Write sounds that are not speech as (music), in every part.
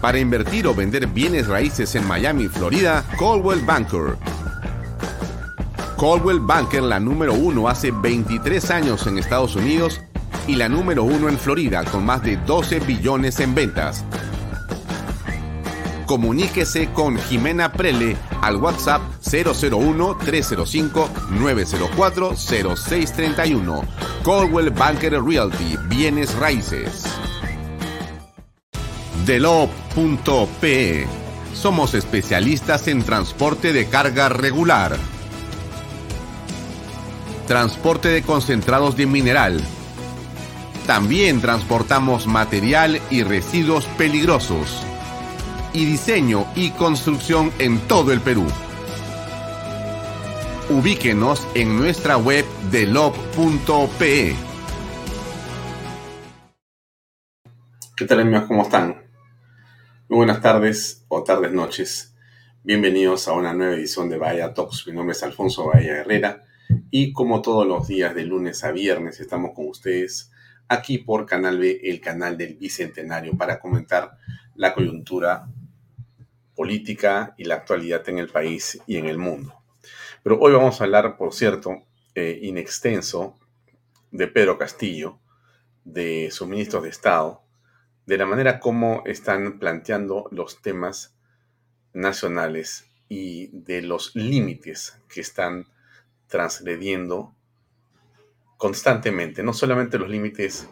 Para invertir o vender bienes raíces en Miami, Florida, Coldwell Banker. Coldwell Banker, la número uno hace 23 años en Estados Unidos y la número uno en Florida con más de 12 billones en ventas. Comuníquese con Jimena Prele al WhatsApp 001-305-904-0631. Coldwell Banker Realty, bienes raíces. Delop.pe Somos especialistas en transporte de carga regular. Transporte de concentrados de mineral. También transportamos material y residuos peligrosos. Y diseño y construcción en todo el Perú. Ubíquenos en nuestra web delop.pe. ¿Qué tal amigos? ¿Cómo están? Muy buenas tardes o tardes noches. Bienvenidos a una nueva edición de Bahía Talks. Mi nombre es Alfonso Bahía Herrera y como todos los días de lunes a viernes estamos con ustedes aquí por Canal B, el canal del Bicentenario, para comentar la coyuntura política y la actualidad en el país y en el mundo. Pero hoy vamos a hablar, por cierto, eh, in extenso de Pedro Castillo, de sus ministros de Estado, de la manera como están planteando los temas nacionales y de los límites que están transgrediendo constantemente, no solamente los límites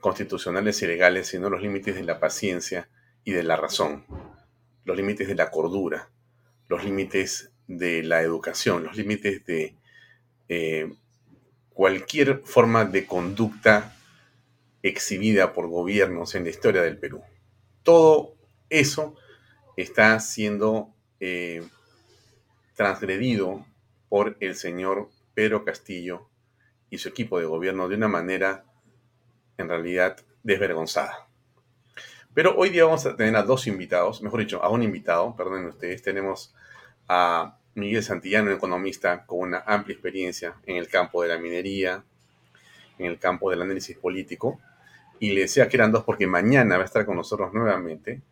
constitucionales y legales, sino los límites de la paciencia y de la razón, los límites de la cordura, los límites de la educación, los límites de eh, cualquier forma de conducta exhibida por gobiernos en la historia del Perú. Todo eso está siendo eh, transgredido por el señor Pedro Castillo y su equipo de gobierno de una manera en realidad desvergonzada. Pero hoy día vamos a tener a dos invitados, mejor dicho, a un invitado, perdonen ustedes, tenemos a Miguel Santillano, economista con una amplia experiencia en el campo de la minería, en el campo del análisis político, y le decía que eran dos porque mañana va a estar con nosotros nuevamente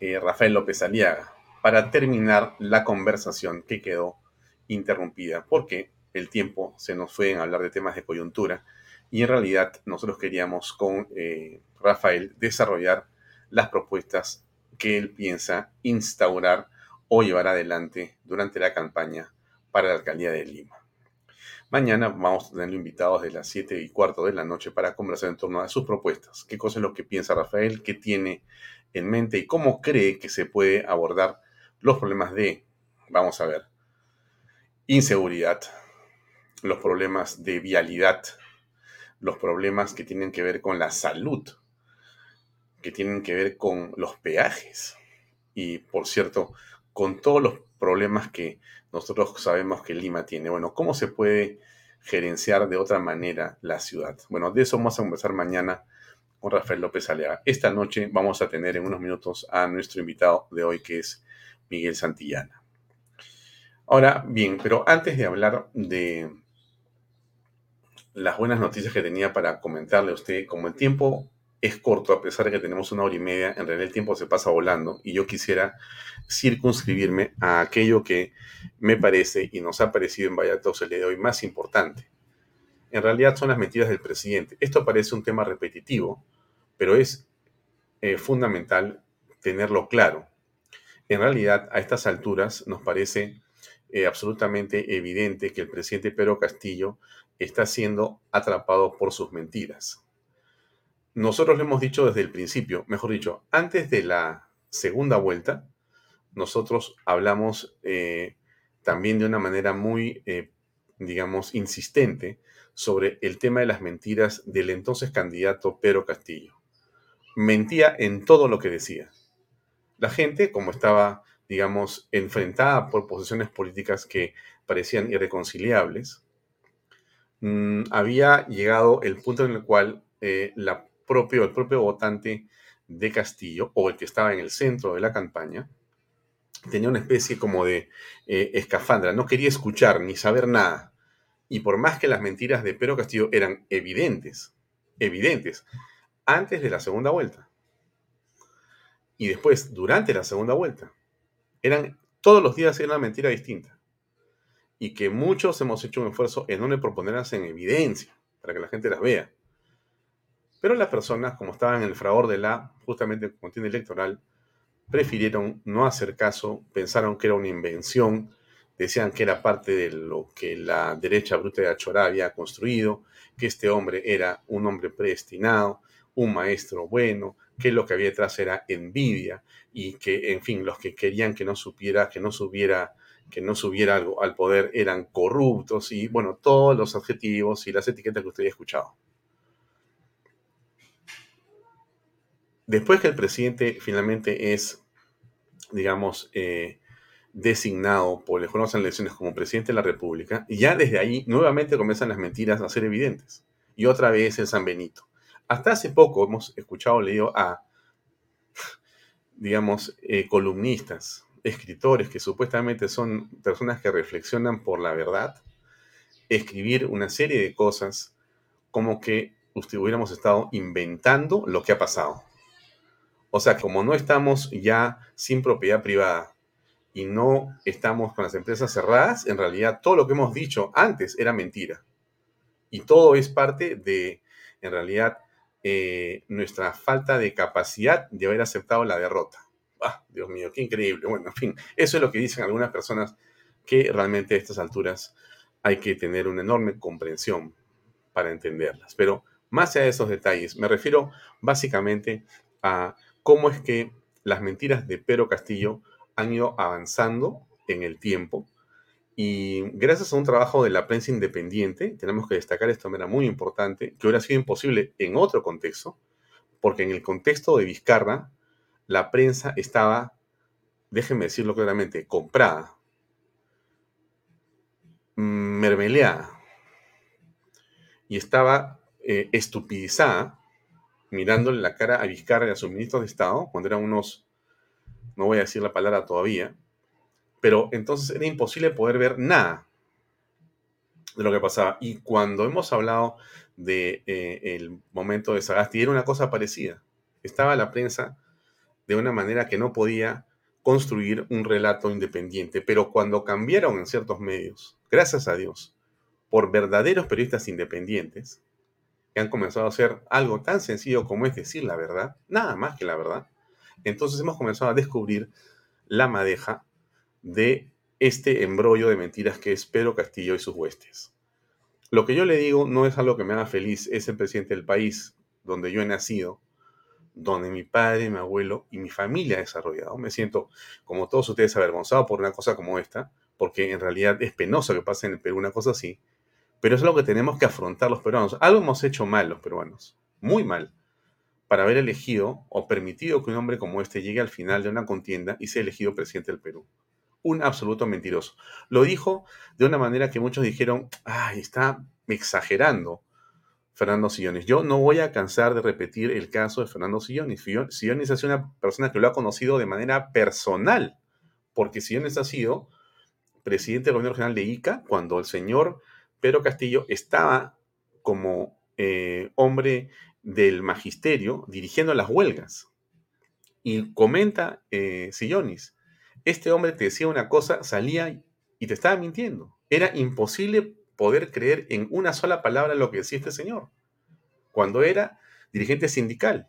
eh, Rafael López Aliaga para terminar la conversación que quedó interrumpida porque el tiempo se nos fue en hablar de temas de coyuntura y en realidad nosotros queríamos con eh, Rafael desarrollar las propuestas que él piensa instaurar o llevar adelante durante la campaña para la alcaldía de Lima. Mañana vamos a tener invitados de las 7 y cuarto de la noche para conversar en torno a sus propuestas. ¿Qué cosa es lo que piensa Rafael? ¿Qué tiene en mente? ¿Y cómo cree que se puede abordar los problemas de, vamos a ver, inseguridad, los problemas de vialidad, los problemas que tienen que ver con la salud, que tienen que ver con los peajes y, por cierto, con todos los problemas que nosotros sabemos que Lima tiene. Bueno, ¿cómo se puede gerenciar de otra manera la ciudad? Bueno, de eso vamos a conversar mañana con Rafael López Alea. Esta noche vamos a tener en unos minutos a nuestro invitado de hoy, que es Miguel Santillana. Ahora, bien, pero antes de hablar de las buenas noticias que tenía para comentarle a usted, como el tiempo es corto, a pesar de que tenemos una hora y media, en realidad el tiempo se pasa volando y yo quisiera circunscribirme a aquello que me parece y nos ha parecido en Valladolid el día de hoy más importante. En realidad son las mentiras del presidente. Esto parece un tema repetitivo, pero es eh, fundamental tenerlo claro. En realidad, a estas alturas nos parece eh, absolutamente evidente que el presidente Pedro Castillo está siendo atrapado por sus mentiras nosotros lo hemos dicho desde el principio, mejor dicho, antes de la segunda vuelta, nosotros hablamos eh, también de una manera muy, eh, digamos, insistente sobre el tema de las mentiras del entonces candidato Pedro Castillo. Mentía en todo lo que decía. La gente, como estaba, digamos, enfrentada por posiciones políticas que parecían irreconciliables, mm, había llegado el punto en el cual eh, la propio, el propio votante de Castillo, o el que estaba en el centro de la campaña, tenía una especie como de eh, escafandra, no quería escuchar ni saber nada. Y por más que las mentiras de Pedro Castillo eran evidentes, evidentes, antes de la segunda vuelta y después durante la segunda vuelta, eran todos los días era una mentira distinta. Y que muchos hemos hecho un esfuerzo en no le proponerlas en evidencia, para que la gente las vea. Pero las personas, como estaban en el fragor de la justamente contienda electoral, prefirieron no hacer caso, pensaron que era una invención, decían que era parte de lo que la derecha bruta de Achorá había construido, que este hombre era un hombre predestinado, un maestro bueno, que lo que había detrás era envidia y que, en fin, los que querían que no supiera, que no subiera, que no subiera algo al poder eran corruptos y, bueno, todos los adjetivos y las etiquetas que usted había escuchado. Después que el presidente finalmente es, digamos, eh, designado por el Jurado de Elecciones como presidente de la República, ya desde ahí nuevamente comienzan las mentiras a ser evidentes. Y otra vez el San Benito. Hasta hace poco hemos escuchado, leído a, digamos, eh, columnistas, escritores que supuestamente son personas que reflexionan por la verdad, escribir una serie de cosas como que hubiéramos estado inventando lo que ha pasado. O sea, como no estamos ya sin propiedad privada y no estamos con las empresas cerradas, en realidad todo lo que hemos dicho antes era mentira. Y todo es parte de, en realidad, eh, nuestra falta de capacidad de haber aceptado la derrota. Ah, Dios mío, qué increíble. Bueno, en fin, eso es lo que dicen algunas personas que realmente a estas alturas hay que tener una enorme comprensión para entenderlas. Pero más allá de esos detalles, me refiero básicamente a cómo es que las mentiras de Pedro Castillo han ido avanzando en el tiempo. Y gracias a un trabajo de la prensa independiente, tenemos que destacar esto de manera muy importante, que hubiera sido imposible en otro contexto, porque en el contexto de Vizcarra, la prensa estaba, déjenme decirlo claramente, comprada, mermeleada, y estaba eh, estupidizada mirándole la cara a Vizcarra y a sus ministros de Estado, cuando eran unos, no voy a decir la palabra todavía, pero entonces era imposible poder ver nada de lo que pasaba. Y cuando hemos hablado del de, eh, momento de Sagasti, era una cosa parecida. Estaba la prensa de una manera que no podía construir un relato independiente, pero cuando cambiaron en ciertos medios, gracias a Dios, por verdaderos periodistas independientes, que han comenzado a hacer algo tan sencillo como es decir la verdad, nada más que la verdad, entonces hemos comenzado a descubrir la madeja de este embrollo de mentiras que es Pedro Castillo y sus huestes. Lo que yo le digo no es algo que me haga feliz, es el presidente del país donde yo he nacido, donde mi padre, mi abuelo y mi familia ha desarrollado. Me siento, como todos ustedes, avergonzado por una cosa como esta, porque en realidad es penoso que pase en el Perú una cosa así, pero es lo que tenemos que afrontar los peruanos. Algo hemos hecho mal los peruanos, muy mal, para haber elegido o permitido que un hombre como este llegue al final de una contienda y sea elegido presidente del Perú. Un absoluto mentiroso. Lo dijo de una manera que muchos dijeron, ay, está exagerando Fernando Sillones. Yo no voy a cansar de repetir el caso de Fernando Sillones. Sillones es una persona que lo ha conocido de manera personal, porque Sillones ha sido presidente del gobierno regional de Ica cuando el señor Pedro Castillo estaba como eh, hombre del magisterio dirigiendo las huelgas. Y comenta eh, Sillonis, este hombre te decía una cosa, salía y te estaba mintiendo. Era imposible poder creer en una sola palabra lo que decía este señor, cuando era dirigente sindical.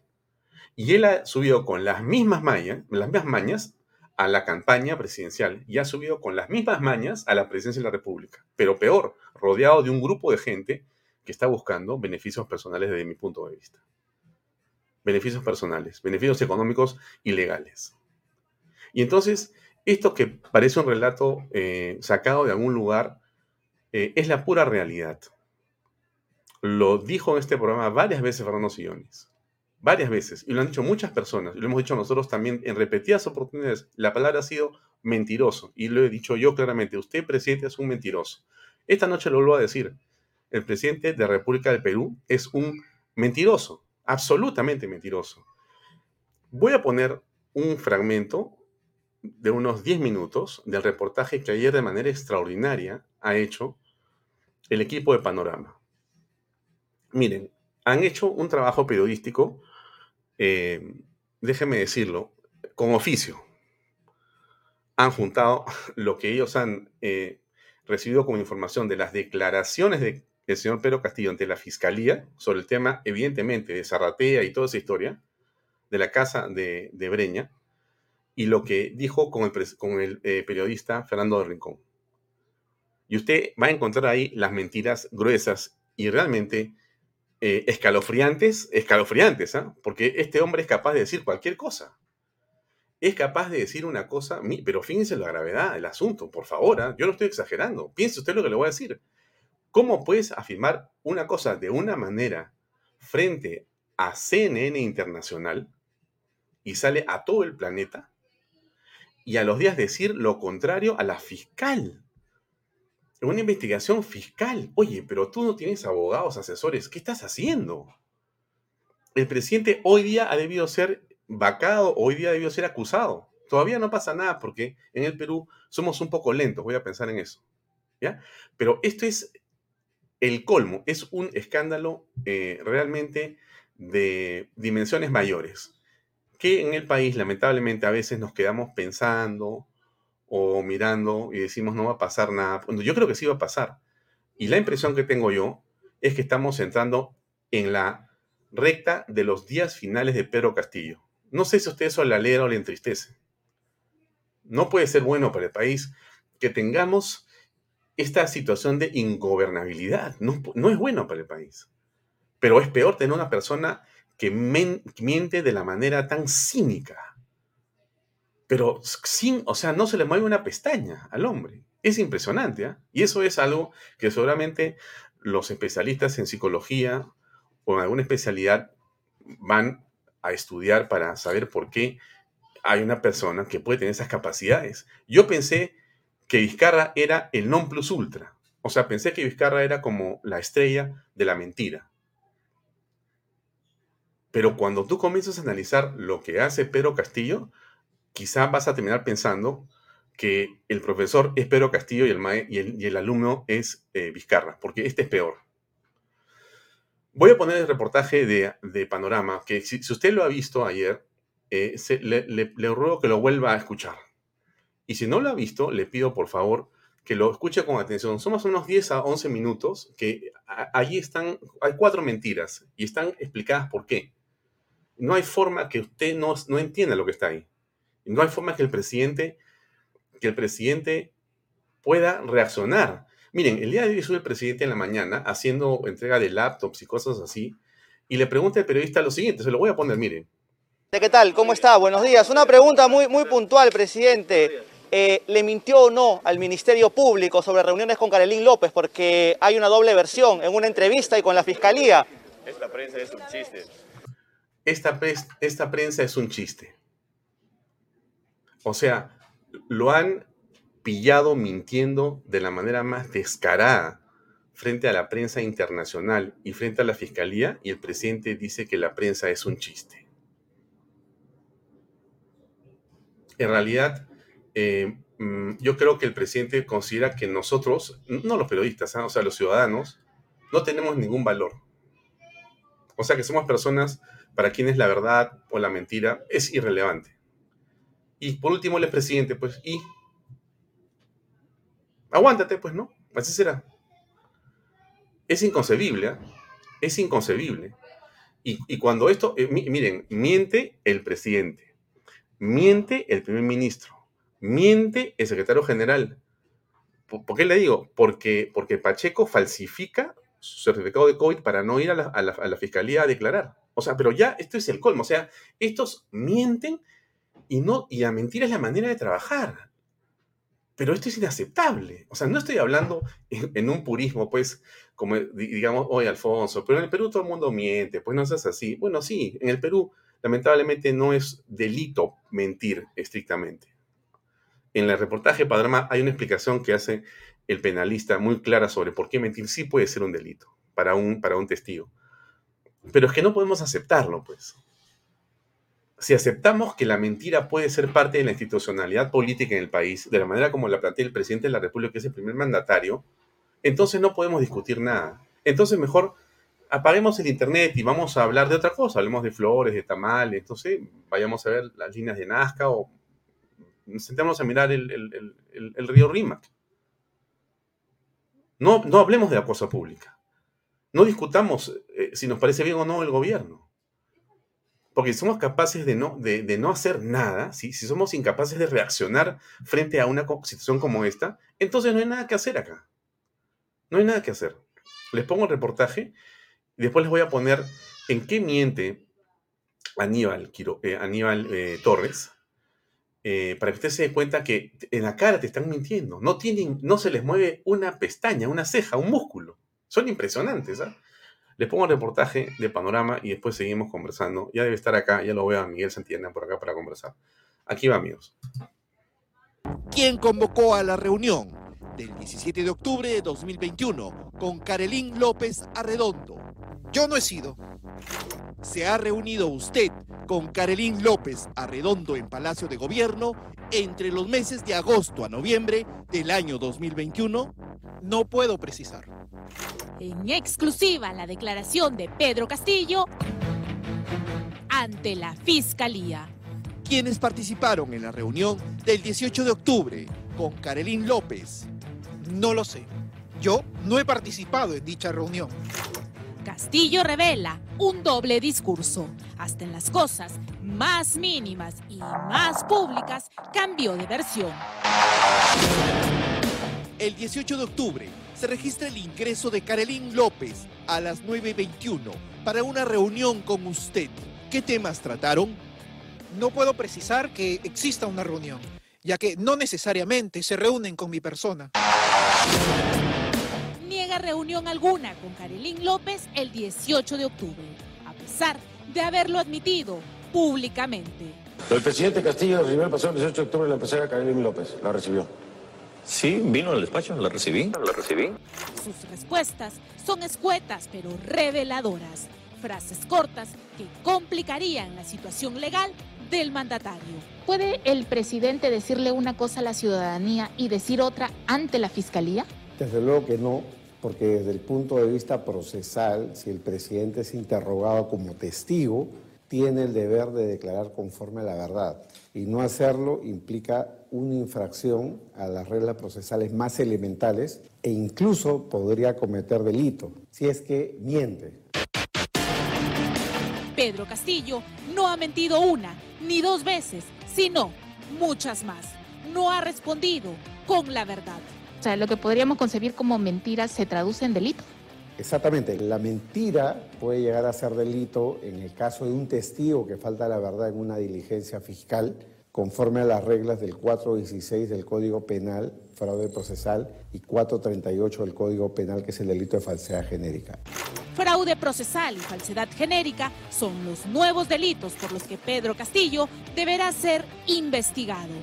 Y él ha subido con las mismas mañas, las mismas mañas a la campaña presidencial y ha subido con las mismas mañas a la presidencia de la República. Pero peor, rodeado de un grupo de gente que está buscando beneficios personales desde mi punto de vista. Beneficios personales, beneficios económicos y legales. Y entonces, esto que parece un relato eh, sacado de algún lugar, eh, es la pura realidad. Lo dijo en este programa varias veces Fernando Sillones. Varias veces, y lo han dicho muchas personas, y lo hemos dicho nosotros también en repetidas oportunidades, la palabra ha sido mentiroso, y lo he dicho yo claramente, usted, presidente, es un mentiroso. Esta noche lo vuelvo a decir, el presidente de la República del Perú es un mentiroso, absolutamente mentiroso. Voy a poner un fragmento de unos 10 minutos del reportaje que ayer de manera extraordinaria ha hecho el equipo de Panorama. Miren, han hecho un trabajo periodístico, eh, déjenme decirlo, con oficio. Han juntado (laughs) lo que ellos han eh, recibido como información de las declaraciones del señor Pedro Castillo ante la Fiscalía sobre el tema, evidentemente, de Zarratea y toda esa historia, de la casa de, Breña, y lo que dijo con el, con el eh, periodista Fernando de Rincón. Y usted va a encontrar ahí las mentiras gruesas y realmente eh, escalofriantes, escalofriantes, ¿ah? porque este hombre es capaz de decir cualquier cosa. Es capaz de decir una cosa, pero fíjense la gravedad del asunto, por favor, ¿ah? yo no estoy exagerando. Piense usted lo que le voy a decir. ¿Cómo puedes afirmar una cosa de una manera frente a CNN Internacional y sale a todo el planeta y a los días decir lo contrario a la fiscal? Una investigación fiscal. Oye, pero tú no tienes abogados, asesores. ¿Qué estás haciendo? El presidente hoy día ha debido ser vacado, hoy día ha debido ser acusado. Todavía no pasa nada porque en el Perú somos un poco lentos, voy a pensar en eso. ¿Ya? Pero esto es el colmo, es un escándalo eh, realmente de dimensiones mayores, que en el país lamentablemente a veces nos quedamos pensando, o mirando y decimos no va a pasar nada. yo creo que sí va a pasar. Y la impresión que tengo yo es que estamos entrando en la recta de los días finales de Pedro Castillo. No sé si a usted eso le alegra o le entristece. No puede ser bueno para el país que tengamos esta situación de ingobernabilidad. No, no es bueno para el país. Pero es peor tener una persona que miente de la manera tan cínica pero sin, o sea, no se le mueve una pestaña al hombre. Es impresionante, ¿ah? Y eso es algo que seguramente los especialistas en psicología o en alguna especialidad van a estudiar para saber por qué hay una persona que puede tener esas capacidades. Yo pensé que Vizcarra era el non plus ultra. O sea, pensé que Vizcarra era como la estrella de la mentira. Pero cuando tú comienzas a analizar lo que hace Pedro Castillo, quizá vas a terminar pensando que el profesor es Pedro Castillo y el, y el, alumno es eh, Vizcarra, porque este es peor. Voy a poner el reportaje de, Panorama, que si, usted lo ha visto ayer, eh, le, ruego que lo vuelva a escuchar. Y si no lo ha visto, le pido por favor que lo escuche con atención. Son más o menos 10 a 11 minutos que allí están, hay cuatro mentiras y están explicadas por qué. No hay forma que usted no, no entienda lo que está ahí. No hay forma que el presidente, que el presidente pueda reaccionar. Miren, el día de hoy sube el presidente en la mañana haciendo entrega de laptops y cosas así, y le pregunta al periodista lo siguiente, se lo voy a poner, miren. ¿Qué tal? ¿Cómo está? Buenos días. Una pregunta muy, muy puntual, presidente. Eh, ¿Le mintió o no al Ministerio Público sobre reuniones con Carolín López? Porque hay una doble versión en una entrevista y con la Fiscalía. Esta prensa es un chiste. Esta, esta prensa es un chiste. O sea, lo han pillado mintiendo de la manera más descarada frente a la prensa internacional y frente a la fiscalía y el presidente dice que la prensa es un chiste. En realidad, eh, mm, yo creo que el presidente considera que nosotros, no los periodistas, ¿ah? o sea, los ciudadanos, no tenemos ningún valor. O sea, que somos personas para quienes la verdad o la mentira es irrelevante. Y por último, el presidente, pues, y. Aguántate, pues, ¿no? Así será. Es inconcebible, ¿eh? Es inconcebible. Y, cuando esto, eh, miren, miente el presidente, miente el primer ministro, miente el secretario general. ¿Por, qué le digo? Porque, porque Pacheco falsifica su certificado de COVID para no ir a la, a la fiscalía a declarar. O sea, pero ya esto es el colmo. O sea, estos mienten y, no, y a mentir es la manera de trabajar. Pero esto es inaceptable. O sea, no estoy hablando en, un purismo, pues, como digamos, oye, Alfonso, pero en el Perú todo el mundo miente, pues no seas así. Bueno, sí, en el Perú lamentablemente no es delito mentir estrictamente. En el reportaje Padrama hay una explicación que hace el penalista muy clara sobre por qué mentir sí puede ser un delito para un, para un testigo. Pero es que no podemos aceptarlo, pues si aceptamos que la mentira puede ser parte de la institucionalidad política en el país, de la manera como la plantea el presidente de la República, que es el primer mandatario, entonces no podemos discutir nada. Entonces mejor apaguemos el Internet y vamos a hablar de otra cosa. Hablemos de flores, de tamales, entonces vayamos a ver las líneas de Nazca o nos sentemos a mirar el, río Rímac. No, no hablemos de la cosa pública. No discutamos eh, si nos parece bien o no el gobierno. Porque somos capaces de no, de, no hacer nada, si somos incapaces de reaccionar frente a una situación como esta, entonces no hay nada que hacer acá. No hay nada que hacer. Les pongo el reportaje y después les voy a poner en qué miente Aníbal, eh, Aníbal eh, Torres, eh, para que usted se dé cuenta que en la cara te están mintiendo. No, tienen, no se les mueve una pestaña, una ceja, un músculo. Son impresionantes. ¿ah? Les pongo el reportaje de Panorama y después seguimos conversando. Ya debe estar acá, ya lo veo a Miguel Santillana por acá para conversar. Aquí va, amigos. ¿Quién convocó a la reunión del 17 de octubre de 2021 con Carolín López Arredondo? Yo no he sido. ¿Se ha reunido usted con Carolín López Arredondo en Palacio de Gobierno entre los meses de agosto a noviembre del año 2021? No puedo precisar. En exclusiva la declaración de Pedro Castillo ante la Fiscalía. Quienes participaron en la reunión del 18 de octubre con Carolín López? No lo sé. Yo no he participado en dicha reunión. Castillo revela un doble discurso. Hasta en las cosas más mínimas y más públicas cambió de versión. El 18 de octubre se registra el ingreso de Carolín López a las 9.21 para una reunión con usted. ¿Qué temas trataron? No puedo precisar que exista una reunión, ya que no necesariamente se reúnen con mi persona. Reunión alguna con Carolín López el 18 de octubre, a pesar de haberlo admitido públicamente. El presidente Castillo recibió el pasado 18 de octubre la empresaria Carolín López. La recibió. Sí, vino al despacho, la recibí. La recibí. Sus respuestas son escuetas pero reveladoras. Frases cortas que complicarían la situación legal del mandatario. ¿Puede el presidente decirle una cosa a la ciudadanía y decir otra ante la fiscalía? Desde luego que no, porque desde el punto de vista procesal, si el presidente es interrogado como testigo, tiene el deber de declarar conforme a la verdad. Y no hacerlo implica una infracción a las reglas procesales más elementales e incluso podría cometer delito si es que miente. Pedro Castillo no ha mentido una ni dos veces, sino muchas más. No ha respondido con la verdad. O sea, lo que podríamos concebir como mentiras se traduce en delito. Exactamente, la mentira puede llegar a ser delito en el caso de un testigo que falta la verdad en una diligencia fiscal conforme a las reglas del 416 del Código Penal, fraude procesal, y 438 del Código Penal, que es el delito de falsedad genérica. Fraude procesal y falsedad genérica son los nuevos delitos por los que Pedro Castillo deberá ser investigado.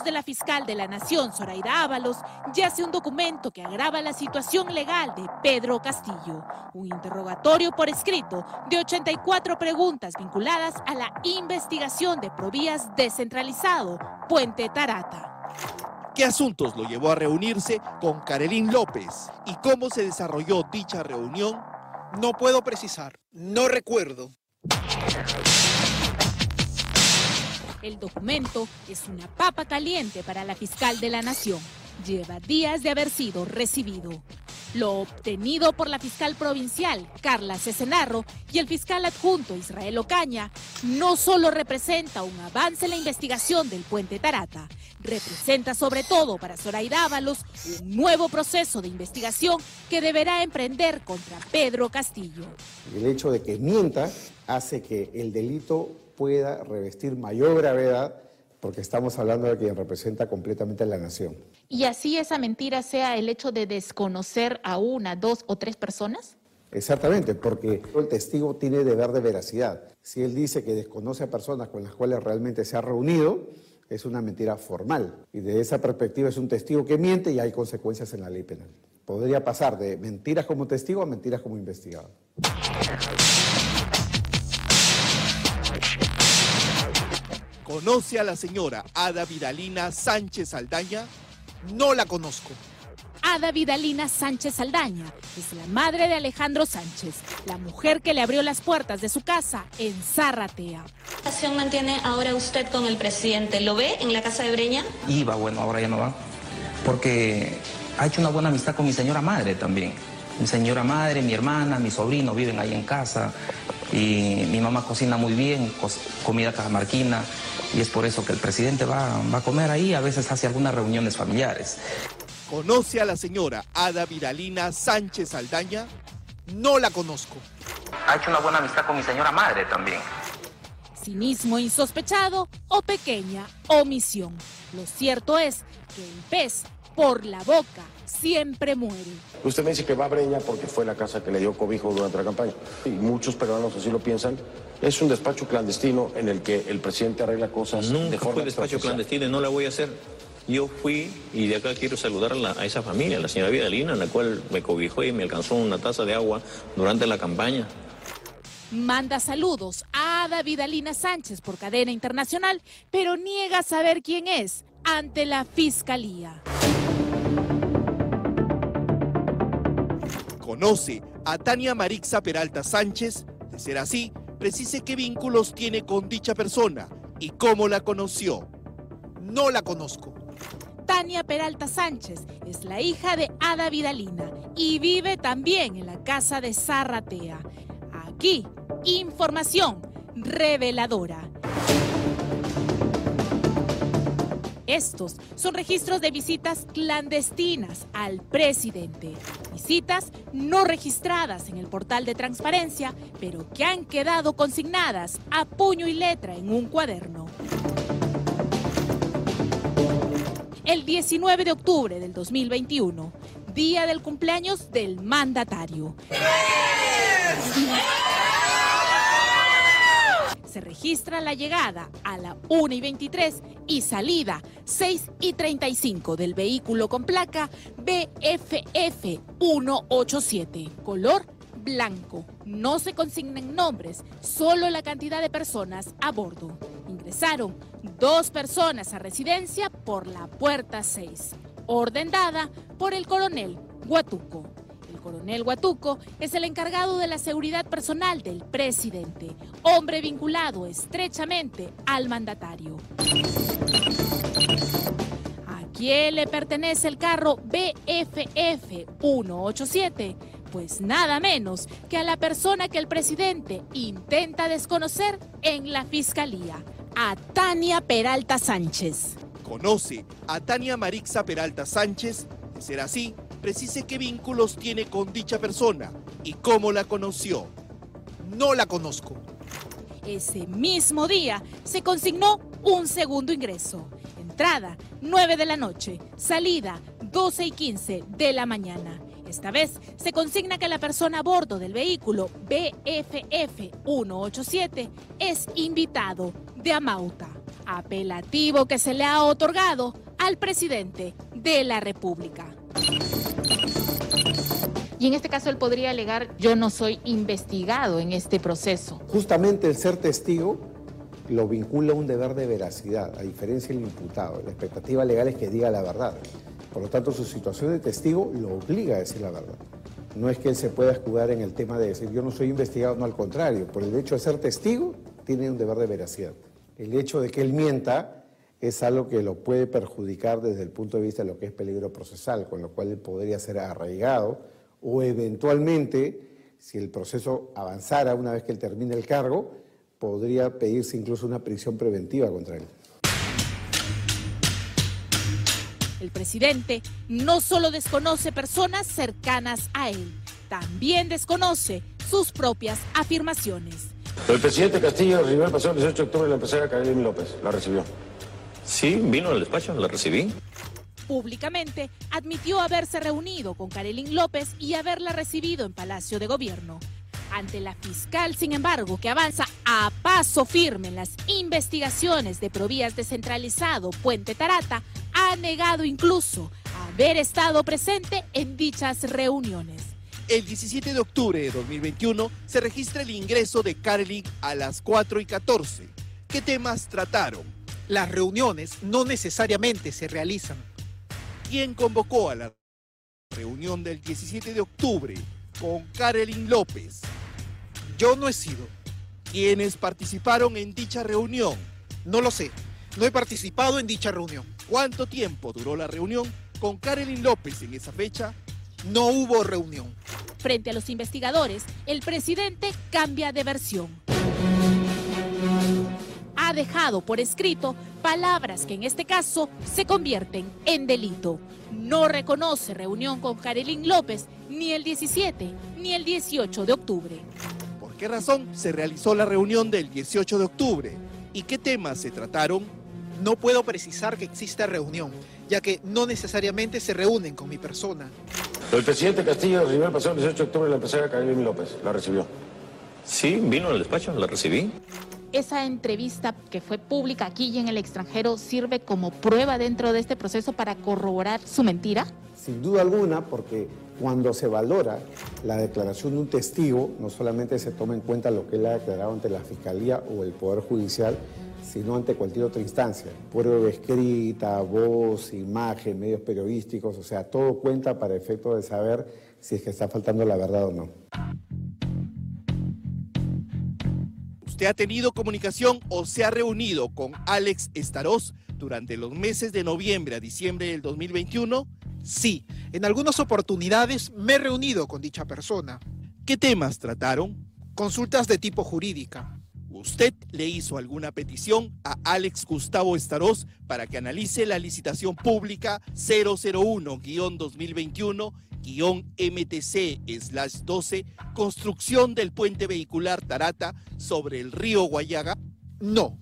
De la fiscal de la Nación, Zoraida Ábalos, yace un documento que agrava la situación legal de Pedro Castillo. Un interrogatorio por escrito de 84 preguntas vinculadas a la investigación de Provías descentralizado, Puente Tarata. ¿Qué asuntos lo llevó a reunirse con Carolín López? ¿Y cómo se desarrolló dicha reunión? No puedo precisar, no recuerdo. El documento es una papa caliente para la fiscal de la Nación. Lleva días de haber sido recibido. Lo obtenido por la fiscal provincial, Carla Cesenarro, y el fiscal adjunto, Israel Ocaña, no solo representa un avance en la investigación del puente Tarata, representa sobre todo para Zoraida Ábalos un nuevo proceso de investigación que deberá emprender contra Pedro Castillo. El hecho de que mienta hace que el delito pueda revestir mayor gravedad porque estamos hablando de quien representa completamente a la nación. ¿Y así esa mentira sea el hecho de desconocer a una, dos o tres personas? Exactamente, porque el testigo tiene deber de veracidad. Si él dice que desconoce a personas con las cuales realmente se ha reunido, es una mentira formal. Y de esa perspectiva es un testigo que miente y hay consecuencias en la ley penal. Podría pasar de mentiras como testigo a mentiras como investigado. ¿Conoce a la señora Ada Vidalina Sánchez Aldaña? No la conozco. Ada Vidalina Sánchez Aldaña es la madre de Alejandro Sánchez, la mujer que le abrió las puertas de su casa en Zarratea. ¿Qué relación mantiene ahora usted con el presidente? ¿Lo ve en la casa de Breña? Iba, bueno, ahora ya no va. Porque ha hecho una buena amistad con mi señora madre también. Mi señora madre, mi hermana, mi sobrino viven ahí en casa. Y mi mamá cocina muy bien, comida cajamarquina. Y es por eso que el presidente va, va a comer ahí. A veces hace algunas reuniones familiares. ¿Conoce a la señora Ada Viralina Sánchez Aldaña? No la conozco. Ha hecho una buena amistad con mi señora madre también. Cinismo insospechado o pequeña omisión. Lo cierto es que el pez por la boca siempre muere. Usted me dice que va a Breña porque fue la casa que le dio cobijo durante la campaña. Y muchos peruanos así lo piensan. Es un despacho clandestino en el que el presidente arregla cosas Nunca de forma fue despacho clandestino y no la voy a hacer. Yo fui y de acá quiero saludar a, esa familia, a la señora Vidalina, la cual me cobijó y me alcanzó una taza de agua durante la campaña. Manda saludos a Ada Vidalina Sánchez por cadena internacional, pero niega saber quién es ante la fiscalía. Conoce a Tania Marixa Peralta Sánchez. De ser así, precise qué vínculos tiene con dicha persona y cómo la conoció. No la conozco. Tania Peralta Sánchez es la hija de Ada Vidalina y vive también en la casa de Zarratea. Aquí, información reveladora. Estos son registros de visitas clandestinas al presidente. Visitas no registradas en el portal de transparencia, pero que han quedado consignadas a puño y letra en un cuaderno. el 19 de octubre del 2021, día del cumpleaños del mandatario. Se registra la llegada a la 1 y 23 y salida 6 y 35 del vehículo con placa BFF 187, color blanco. No se consignan nombres, solo la cantidad de personas a bordo. Ingresaron dos personas a residencia por la puerta 6, orden dada por el coronel Guatuco. El coronel Guatuco es el encargado de la seguridad personal del presidente, hombre vinculado estrechamente al mandatario. ¿A quién le pertenece el carro BFF 187? Pues nada menos que a la persona que el presidente intenta desconocer en la fiscalía, a Tania Peralta Sánchez. Conoce a Tania Marixa Peralta Sánchez. De ser así, precise qué vínculos tiene con dicha persona y cómo la conoció. No la conozco. Ese mismo día se consignó un segundo ingreso. Entrada 9 de la noche, salida 12 y 15 de la mañana. Esta vez se consigna que la persona a bordo del vehículo BFF 187 es invitado de Amauta, apelativo que se le ha otorgado al presidente de la República. Y en este caso él podría alegar, yo no soy investigado en este proceso. Justamente el ser testigo lo vincula a un deber de veracidad, a diferencia del imputado. La expectativa legal es que diga la verdad. Por lo tanto, su situación de testigo lo obliga a decir la verdad. No es que él se pueda escudar en el tema de decir yo no soy investigado, no al contrario. Por el hecho de ser testigo, tiene un deber de veracidad. El hecho de que él mienta es algo que lo puede perjudicar desde el punto de vista de lo que es peligro procesal, con lo cual él podría ser arraigado o eventualmente, si el proceso avanzara una vez que él termine el cargo, podría pedirse incluso una prisión preventiva contra él. El presidente no solo desconoce personas cercanas a él, también desconoce sus propias afirmaciones. El presidente Castillo recibió el pasado 18 de octubre la empresaria Carolina López. ¿La recibió? Sí, vino al despacho, la recibí. Públicamente admitió haberse reunido con Karelin López y haberla recibido en Palacio de Gobierno. Ante la fiscal, sin embargo, que avanza a paso firme en las investigaciones de Provías descentralizado Puente Tarata, ha negado incluso haber estado presente en dichas reuniones. El 17 de octubre de 2021 se registra el ingreso de Karelin a las 4 y 14. ¿Qué temas trataron? Las reuniones no necesariamente se realizan. ¿Quién convocó a la reunión del 17 de octubre con Karelin López? Yo no he sido. ¿Quiénes participaron en dicha reunión? No lo sé. No he participado en dicha reunión. ¿Cuánto tiempo duró la reunión con Karelin López en esa fecha? No hubo reunión. Frente a los investigadores, el presidente cambia de versión. Ha dejado por escrito palabras que en este caso se convierten en delito. No reconoce reunión con Karelin López ni el 17 ni el 18 de octubre. ¿Por qué razón se realizó la reunión del 18 de octubre? ¿Y qué temas se trataron? No puedo precisar que exista reunión, ya que no necesariamente se reúnen con mi persona. El presidente Castillo recibió el pasado 18 de octubre la empresaria Carolina López. ¿La recibió? Sí, vino al despacho, la recibí. Esa entrevista que fue pública aquí y en el extranjero sirve como prueba dentro de este proceso para corroborar su mentira? Sin duda alguna, porque cuando se valora la declaración de un testigo, no solamente se toma en cuenta lo que él ha declarado ante la Fiscalía o el Poder Judicial, sino ante cualquier otra instancia. Prueba escrita, voz, imagen, medios periodísticos, o sea, todo cuenta para efecto de saber si es que está faltando la verdad o no. ¿Usted ha tenido comunicación o se ha reunido con Alex Estaroz durante los meses de noviembre a diciembre del 2021? Sí, en algunas oportunidades me he reunido con dicha persona. ¿Qué temas trataron? Consultas de tipo jurídica. ¿Usted le hizo alguna petición a Alex Gustavo Estaroz para que analice la licitación pública 001-2021-MTC-12, construcción del puente vehicular Tarata sobre el río Guayaga? No.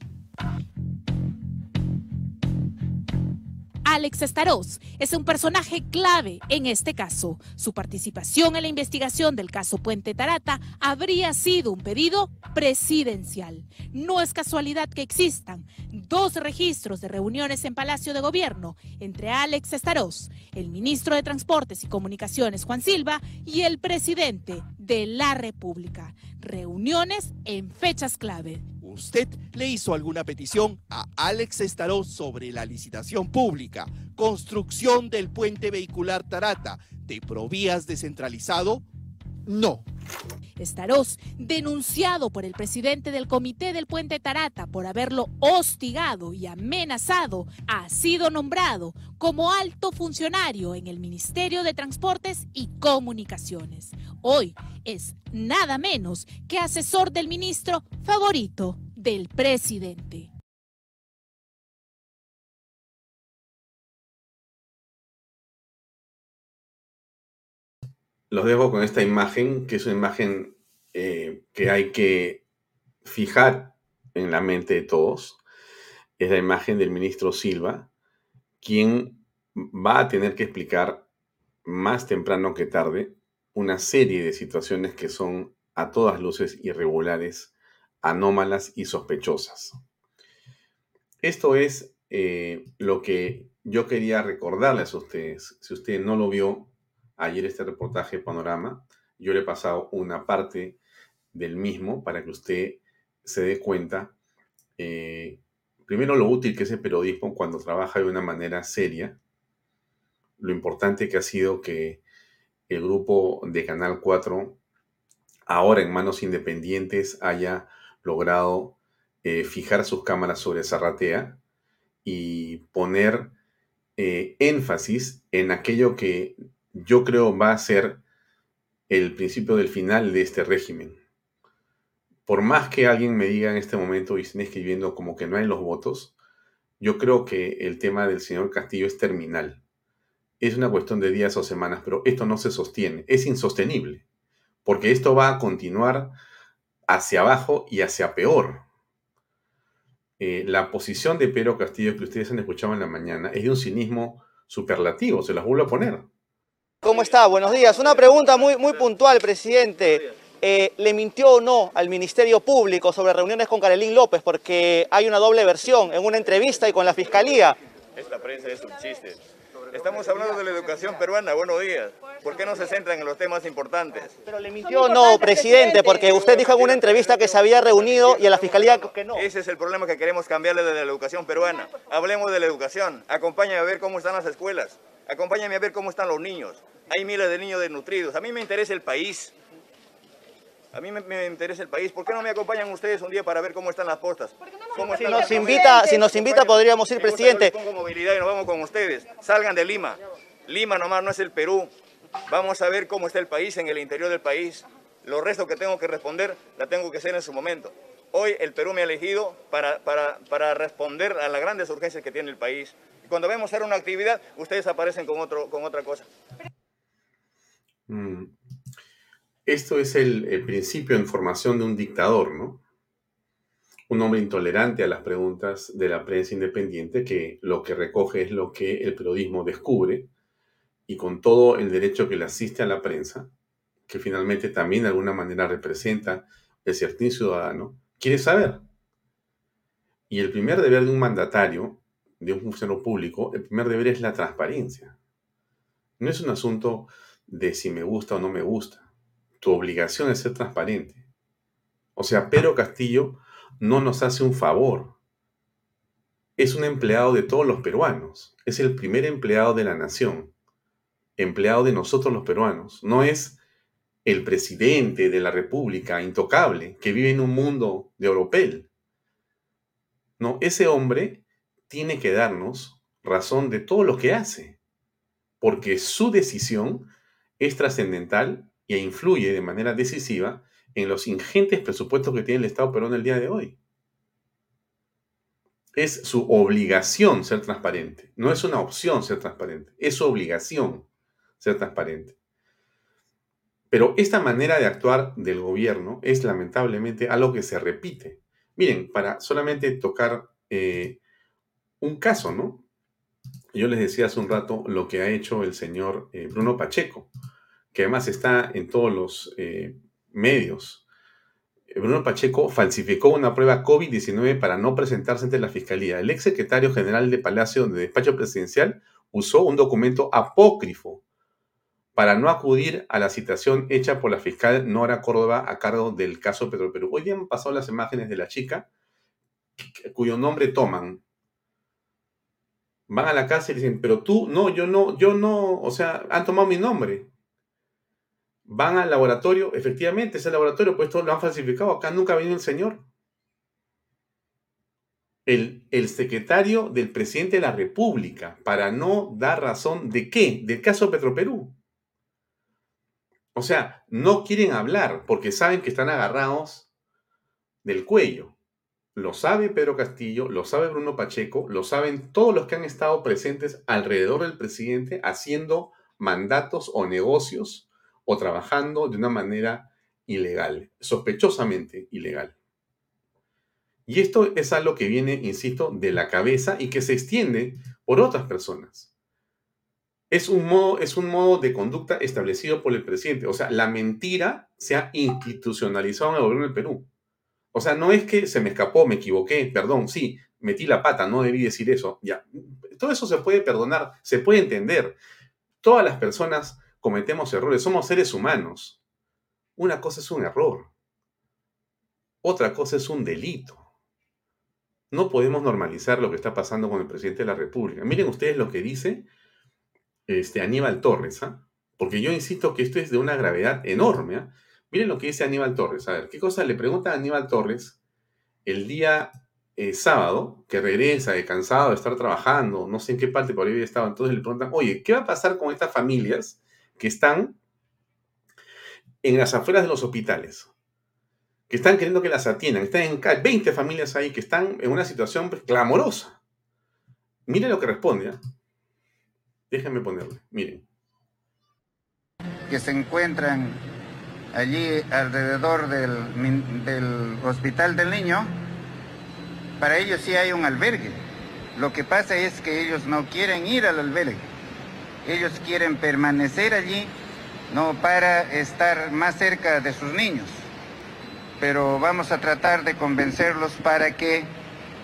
Alex Estaroz es un personaje clave en este caso. Su participación en la investigación del caso Puente Tarata habría sido un pedido presidencial. No es casualidad que existan dos registros de reuniones en Palacio de Gobierno entre Alex Estaroz, el ministro de Transportes y Comunicaciones Juan Silva y el presidente de la República. Reuniones en fechas clave. ¿Usted le hizo alguna petición a Alex Estaroz sobre la licitación pública, construcción del puente vehicular Tarata de Provías descentralizado? No. Estaroz, denunciado por el presidente del Comité del Puente Tarata por haberlo hostigado y amenazado, ha sido nombrado como alto funcionario en el Ministerio de Transportes y Comunicaciones. Hoy es nada menos que asesor del ministro favorito del presidente. Los dejo con esta imagen, que es una imagen eh, que hay que fijar en la mente de todos. Es la imagen del ministro Silva, quien va a tener que explicar más temprano que tarde una serie de situaciones que son a todas luces irregulares, anómalas y sospechosas. Esto es eh, lo que yo quería recordarles a ustedes. Si usted no lo vio ayer este reportaje Panorama, yo le he pasado una parte del mismo para que usted se dé cuenta, eh, primero lo útil que es el periodismo cuando trabaja de una manera seria, lo importante que ha sido que el grupo de Canal 4, ahora en manos independientes, haya logrado eh, fijar sus cámaras sobre Zarratea y poner eh, énfasis en aquello que yo creo va a ser el principio del final de este régimen. Por más que alguien me diga en este momento y estén escribiendo como que no hay los votos, yo creo que el tema del señor Castillo es terminal. Es una cuestión de días o semanas, pero esto no se sostiene, es insostenible, porque esto va a continuar hacia abajo y hacia peor. Eh, la posición de Pedro Castillo que ustedes han escuchado en la mañana es de un cinismo superlativo, se las vuelvo a poner. ¿Cómo está? Buenos días. Una pregunta muy, muy puntual, presidente. Eh, ¿Le mintió o no al Ministerio Público sobre reuniones con Carolín López? Porque hay una doble versión en una entrevista y con la Fiscalía. Esta prensa es un chiste. Estamos hablando de la educación peruana, buenos días. ¿Por qué no se centran en los temas importantes? Pero le mintió o no, presidente, porque usted dijo en una entrevista que se había reunido y a la fiscalía que no. Ese es el problema que queremos cambiarle de la educación peruana. Hablemos de la educación. Acompáñame a ver cómo están las escuelas. Acompáñame a ver cómo están los niños. Hay miles de niños desnutridos. A mí me interesa el país. A mí me, interesa el país. ¿Por qué no me acompañan ustedes un día para ver cómo están las postas? si, nos invita, si nos invita, podríamos ir, presidente. Pongo movilidad y nos vamos con ustedes. Salgan de Lima. Lima nomás no es el Perú. Vamos a ver cómo está el país en el interior del país. Lo resto que tengo que responder la tengo que hacer en su momento. Hoy el Perú me ha elegido para, para, para responder a las grandes urgencias que tiene el país. Cuando vemos hacer una actividad, ustedes aparecen con, otro, con otra cosa. Mm. Esto es el, principio en formación de un dictador, ¿no? Un hombre intolerante a las preguntas de la prensa independiente que lo que recoge es lo que el periodismo descubre y con todo el derecho que le asiste a la prensa, que finalmente también de alguna manera representa el certín ciudadano, quiere saber. Y el primer deber de un mandatario, de un funcionario público, el primer deber es la transparencia. No es un asunto de si me gusta o no me gusta tu obligación es ser transparente. O sea, Pedro Castillo no nos hace un favor. Es un empleado de todos los peruanos. Es el primer empleado de la nación. Empleado de nosotros los peruanos. No es el presidente de la República intocable que vive en un mundo de oropel. No, ese hombre tiene que darnos razón de todo lo que hace, porque su decisión es trascendental e influye de manera decisiva en los ingentes presupuestos que tiene el Estado peruano el día de hoy. Es su obligación ser transparente, no es una opción ser transparente, es su obligación ser transparente. Pero esta manera de actuar del gobierno es lamentablemente algo que se repite. Miren, para solamente tocar eh, un caso, ¿no? Yo les decía hace un rato lo que ha hecho el señor eh, Bruno Pacheco que además está en todos los eh, medios. Bruno Pacheco falsificó una prueba COVID-19 para no presentarse ante la Fiscalía. El ex secretario general de Palacio de Despacho Presidencial usó un documento apócrifo para no acudir a la citación hecha por la fiscal Nora Córdoba a cargo del caso Petroperú. Hoy día han pasado las imágenes de la chica cuyo nombre toman. Van a la casa y dicen, pero tú, no, yo no, yo no, o sea, han tomado mi nombre van al laboratorio, efectivamente, ese laboratorio, pues todo lo han falsificado. Acá nunca ha el señor. El, el, secretario del presidente de la República, para no dar razón de qué, del caso Petroperú. O sea, no quieren hablar porque saben que están agarrados del cuello. Lo sabe Pedro Castillo, lo sabe Bruno Pacheco, lo saben todos los que han estado presentes alrededor del presidente haciendo mandatos o negocios o trabajando de una manera ilegal, sospechosamente ilegal. Y esto es algo que viene, insisto, de la cabeza y que se extiende por otras personas. Es un modo, es un modo de conducta establecido por el presidente. O sea, la mentira se ha institucionalizado en el gobierno del Perú. O sea, no es que se me escapó, me equivoqué, perdón, sí, metí la pata, no debí decir eso. Ya, todo eso se puede perdonar, se puede entender. Todas las personas cometemos errores, somos seres humanos. Una cosa es un error, otra cosa es un delito. No podemos normalizar lo que está pasando con el presidente de la República. Miren ustedes lo que dice este, Aníbal Torres, ¿ah? porque yo insisto que esto es de una gravedad enorme. ¿ah? Miren lo que dice Aníbal Torres. A ver, ¿qué cosa le pregunta a Aníbal Torres el día eh, sábado, que regresa cansado de estar trabajando, no sé en qué parte por ahí había estado, entonces le preguntan, oye, ¿qué va a pasar con estas familias que están en las afueras de los hospitales, que están queriendo que las atiendan. Están en 20 familias ahí que están en una situación clamorosa. Miren lo que responde. ¿eh? Déjenme ponerle. Miren. Que se encuentran allí alrededor del, del hospital del niño, para ellos sí hay un albergue. Lo que pasa es que ellos no quieren ir al albergue. Ellos quieren permanecer allí, no para estar más cerca de sus niños. Pero vamos a tratar de convencerlos para que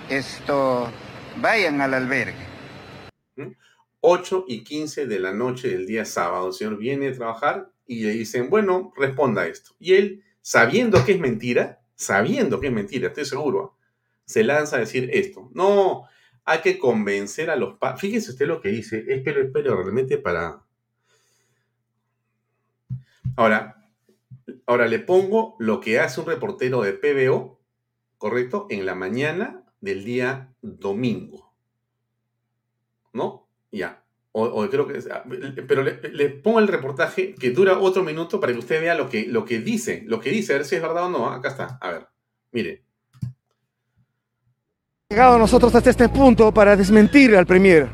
esto vayan al albergue. 8 y 15 de la noche del día sábado, el señor viene a trabajar y le dicen, bueno, responda esto. Y él, sabiendo que es mentira, sabiendo que es mentira, estoy seguro, se lanza a decir esto. No, hay que convencer a los padres. Fíjese usted lo que dice, espero, espero realmente para... Ahora, ahora le pongo lo que hace un reportero de PBO, ¿correcto? En la mañana del día domingo. ¿No? Ya. O, creo que... Ah, pero le, pongo el reportaje que dura otro minuto para que usted vea lo que, lo que dice. Lo que dice, a ver si es verdad o no. Acá está. A ver, mire llegado nosotros hasta este punto para desmentir al Premier.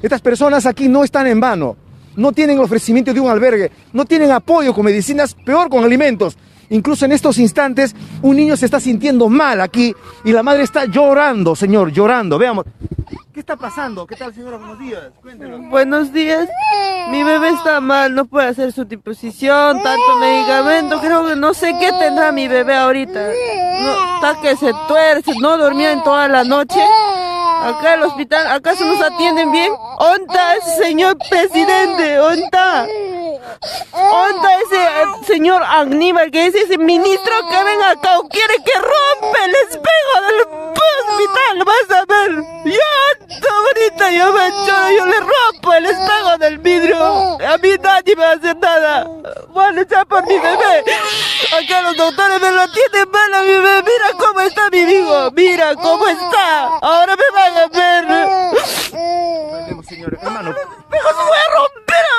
Estas personas aquí no están en vano, no tienen ofrecimiento de un albergue, no tienen apoyo con medicinas, peor con alimentos. Incluso en estos instantes un niño se está sintiendo mal aquí y la madre está llorando, señor, llorando. Veamos. ¿Qué está pasando? ¿Qué tal, señora? Buenos días. Cuéntenos. Buenos días. Mi bebé está mal, no puede hacer su disposición, tanto medicamento. Creo que no sé qué tendrá mi bebé ahorita. No, está que se tuerce, no durmió en toda la noche. Acá el hospital, ¿acaso nos atienden bien? ¿Onta señor presidente? ¿Onta? ¿Onda ese eh, señor Aníbal que es ese ministro que ven acá o quiere que rompe el espejo del hospital? Vas a ver. Yo, ahorita yo me yo le rompo el espejo del vidrio. A mí nadie me hacer nada. Voy a luchar por mi bebé. Acá los doctores me lo tienen mal a mi bebé. Mira cómo está mi hijo. Mira cómo está. Ahora me van a ver. Señor, hermano. A romper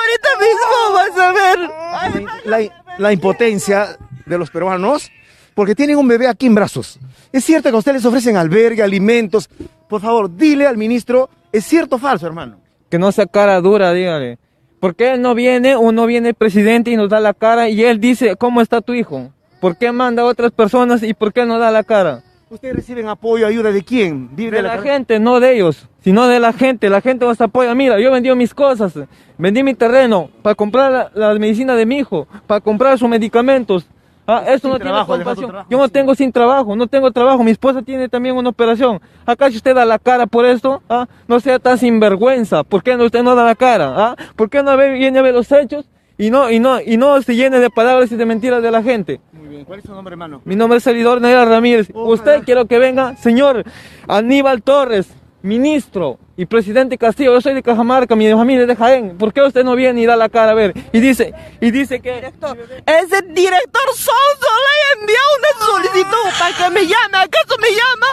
ahorita mismo, vas a ver. La, impotencia de los peruanos porque tienen un bebé aquí en brazos. Es cierto que a ustedes les ofrecen albergue, alimentos. Por favor, dile al ministro, ¿es cierto o falso, hermano? Que no sea cara dura, dígale. Porque él no viene o no viene el presidente y nos da la cara y él dice, ¿cómo está tu hijo? ¿Por qué manda a otras personas y por qué no da la cara? ¿Ustedes reciben apoyo, ayuda de quién? de, la, gente, no de ellos, sino de la gente. La gente nos apoya. Mira, yo vendí mis cosas, vendí mi terreno para comprar la, medicina de mi hijo, para comprar sus medicamentos. Ah, esto no tiene compasión. Yo no tengo sin trabajo, no tengo trabajo. Mi esposa tiene también una operación. Acá si usted da la cara por esto, ¿ah? no sea tan sinvergüenza. ¿Por qué no usted no da la cara? ¿ah? ¿Por qué no viene a ver los hechos y no, y no, y no se llene de palabras y de mentiras de la gente? ¿Cuál es su nombre, hermano? Mi nombre es Salidor Nera Ramírez. Usted quiero que venga, señor Aníbal Torres, ministro y presidente Castillo. Yo soy de Cajamarca, mi familia es de Jaén. ¿Por qué usted no viene y da la cara a ver? Y dice, y dice que... Director, ese director Sonso le envió una solicitud para que me llame. ¿Acaso me llama?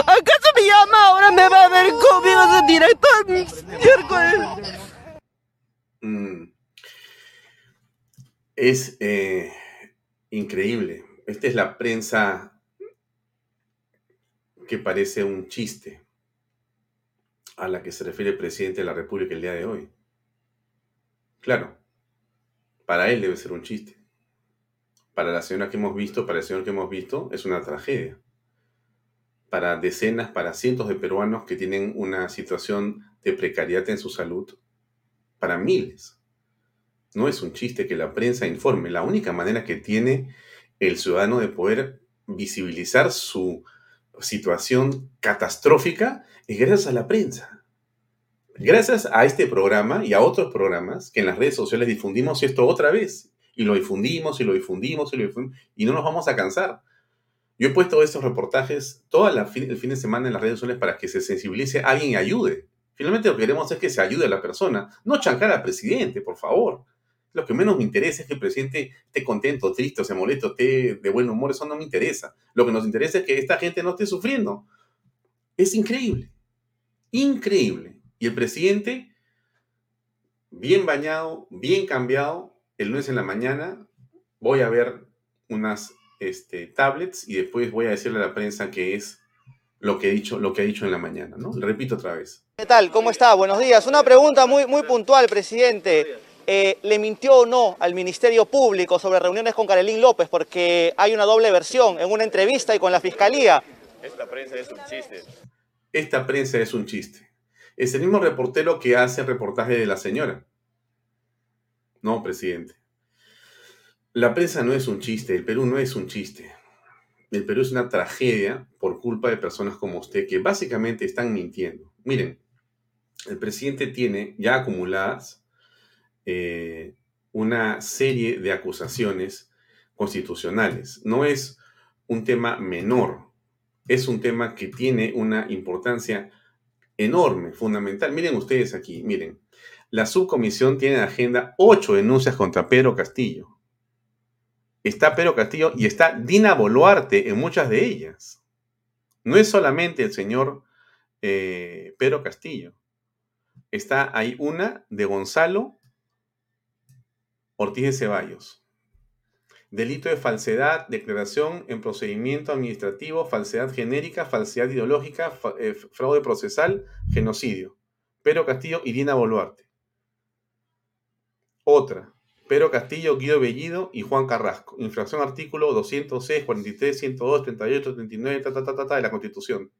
¿Acaso me llama? Ahora me va a ver conmigo ese director. Mm. Es... Eh increíble. Esta es la prensa que parece un chiste a la que se refiere el presidente de la República el día de hoy. Claro, para él debe ser un chiste. Para la señora que hemos visto, para el señor que hemos visto, es una tragedia. Para decenas, para cientos de peruanos que tienen una situación de precariedad en su salud, para miles no es un chiste que la prensa informe. La única manera que tiene el ciudadano de poder visibilizar su situación catastrófica es gracias a la prensa. Gracias a este programa y a otros programas que en las redes sociales difundimos esto otra vez. Y lo difundimos y lo difundimos y lo difundimos. Y no nos vamos a cansar. Yo he puesto estos reportajes todo el fin de semana en las redes sociales para que se sensibilice a alguien y ayude. Finalmente lo que queremos es que se ayude a la persona. No chancar al presidente, por favor. Lo que menos me interesa es que el presidente esté contento, triste, o se molesto, esté de buen humor. Eso no me interesa. Lo que nos interesa es que esta gente no esté sufriendo. Es increíble. Increíble. Y el presidente, bien bañado, bien cambiado, el lunes en la mañana, voy a ver unas este, tablets y después voy a decirle a la prensa que es lo que, he dicho, lo que ha dicho en la mañana, ¿no? Repito otra vez. ¿Qué tal? ¿Cómo está? Buenos días. Una pregunta muy puntual, presidente. Eh, ¿Le mintió o no al Ministerio Público sobre reuniones con Carolín López? Porque hay una doble versión en una entrevista y con la Fiscalía. Esta prensa es un chiste. Esta prensa es un chiste. Es el mismo reportero que hace el reportaje de la señora. No, presidente. La prensa no es un chiste, el Perú no es un chiste. El Perú es una tragedia por culpa de personas como usted que básicamente están mintiendo. Miren, el presidente tiene ya acumuladas eh, una serie de acusaciones constitucionales. No es un tema menor, es un tema que tiene una importancia enorme, fundamental. Miren ustedes aquí, miren, la subcomisión tiene en agenda ocho denuncias contra Pedro Castillo está Pedro Castillo y está Dina Boluarte en muchas de ellas. No es solamente el señor eh, Pedro Castillo. Está ahí una de Gonzalo Ortiz de Ceballos. Delito de falsedad, declaración en procedimiento administrativo, falsedad genérica, falsedad ideológica, eh, fraude procesal, genocidio. Pedro Castillo y Dina Boluarte. Otra, Pedro Castillo, Guido Bellido y Juan Carrasco. Infracción artículo 206, 43, 102, 38, 39, ta, ta, ta, ta, de la Constitución.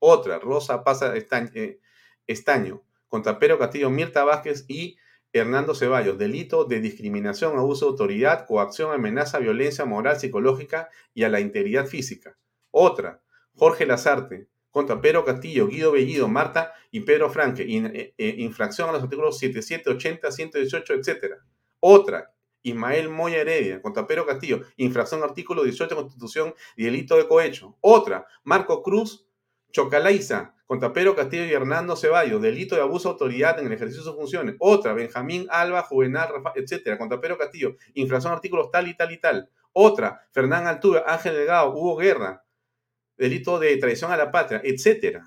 Otra, Rosa Pasa eh, Estaño, contra Pedro Castillo, Mirta Vázquez y Hernando Ceballos. Delito de discriminación, abuso de autoridad, coacción, amenaza, violencia moral, psicológica y a la integridad física. Otra, Jorge Lazarte, contra Pedro Castillo, Guido Bellido, Marta y Pedro Franque. Eh, eh, infracción a los artículos 77, 80, 118, etcétera. Otra, Ismael Moya Heredia, contra Pedro Castillo, infracción artículo 18 de Constitución y delito de cohecho. Otra, Marco Cruz Chocalaiza, contra Pedro Castillo y Hernando Ceballos, delito de abuso de autoridad en el ejercicio de sus funciones. Otra, Benjamín Alba, Juvenal, Rafa, etcétera, contra Pedro Castillo, infracción artículos tal y tal y tal. Otra, Fernán Altuve, Ángel Delgado, Hugo Guerra, delito de traición a la patria, etcétera.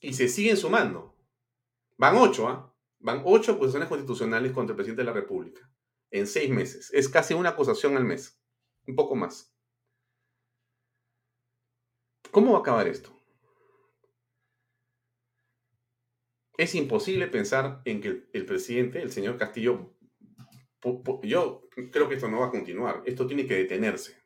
Y se siguen sumando. Van ocho, ¿ah? Van ocho acusaciones constitucionales contra el presidente de la República en seis meses. Es casi una acusación al mes, un poco más. ¿Cómo va a acabar esto? Es imposible pensar en que el, presidente, el señor Castillo, yo creo que esto no va a continuar, esto tiene que detenerse.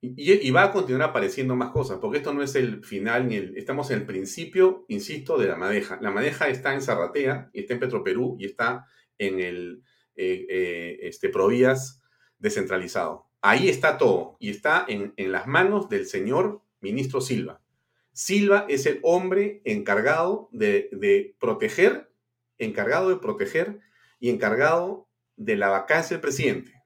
Y, va a continuar apareciendo más cosas, porque esto no es el final ni. Estamos en el principio, insisto, de la madeja. La madeja está en Zarratea, y está en Petroperú, y está en el eh, eh, este, Provías descentralizado. Ahí está todo, y está en, en las manos del señor ministro Silva. Silva es el hombre encargado de, de proteger, encargado de proteger y encargado de la vacancia del presidente.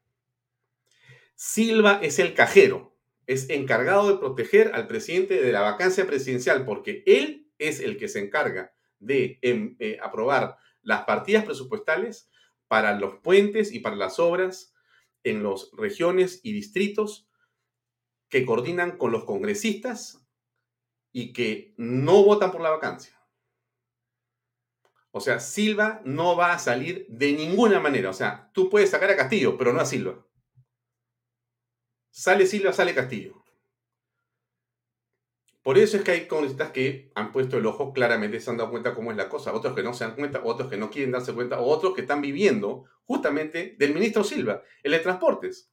Silva es el cajero, es encargado de proteger al presidente de la vacancia presidencial, porque él es el que se encarga de em, eh, aprobar las partidas presupuestales para los puentes y para las obras en las regiones y distritos que coordinan con los congresistas y que no votan por la vacancia. O sea, Silva no va a salir de ninguna manera. O sea, tú puedes sacar a Castillo, pero no a Silva. Sale Silva, sale Castillo. Por eso es que hay congresistas que han puesto el ojo claramente, se han dado cuenta cómo es la cosa, otros que no se dan cuenta, otros que no quieren darse cuenta, otros que están viviendo justamente del ministro Silva, el de transportes.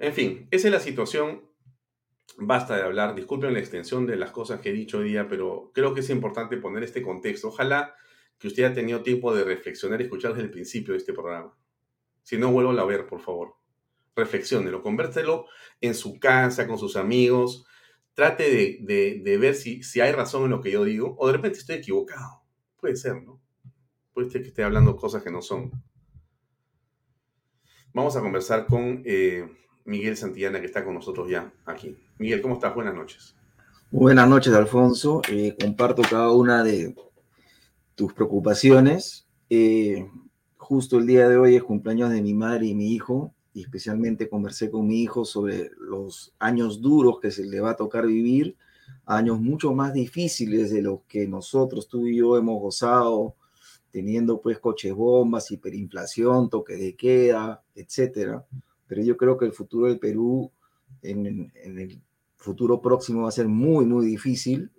En fin, esa es la situación. Basta de hablar, disculpen la extensión de las cosas que he dicho hoy día, pero creo que es importante poner este contexto. Ojalá que usted haya tenido tiempo de reflexionar y escuchar desde el principio de este programa. Si no, vuelvo a ver, por favor. Reflexiónelo, convértelo en su casa, con sus amigos. Trate de, ver si, si, hay razón en lo que yo digo, o de repente estoy equivocado. Puede ser, ¿no? Puede ser que esté hablando cosas que no son. Vamos a conversar con eh, Miguel Santillana, que está con nosotros ya aquí. Miguel, ¿cómo estás? Buenas noches. Buenas noches, Alfonso. Eh, comparto cada una de tus preocupaciones. Eh, Justo el día de hoy es cumpleaños de mi madre y mi hijo, y especialmente conversé con mi hijo sobre los años duros que se le va a tocar vivir, años mucho más difíciles de los que nosotros, tú y yo, hemos gozado teniendo pues coches bombas, hiperinflación, toque de queda, etcétera. Pero yo creo que el futuro del Perú en, el futuro próximo va a ser muy, muy difícil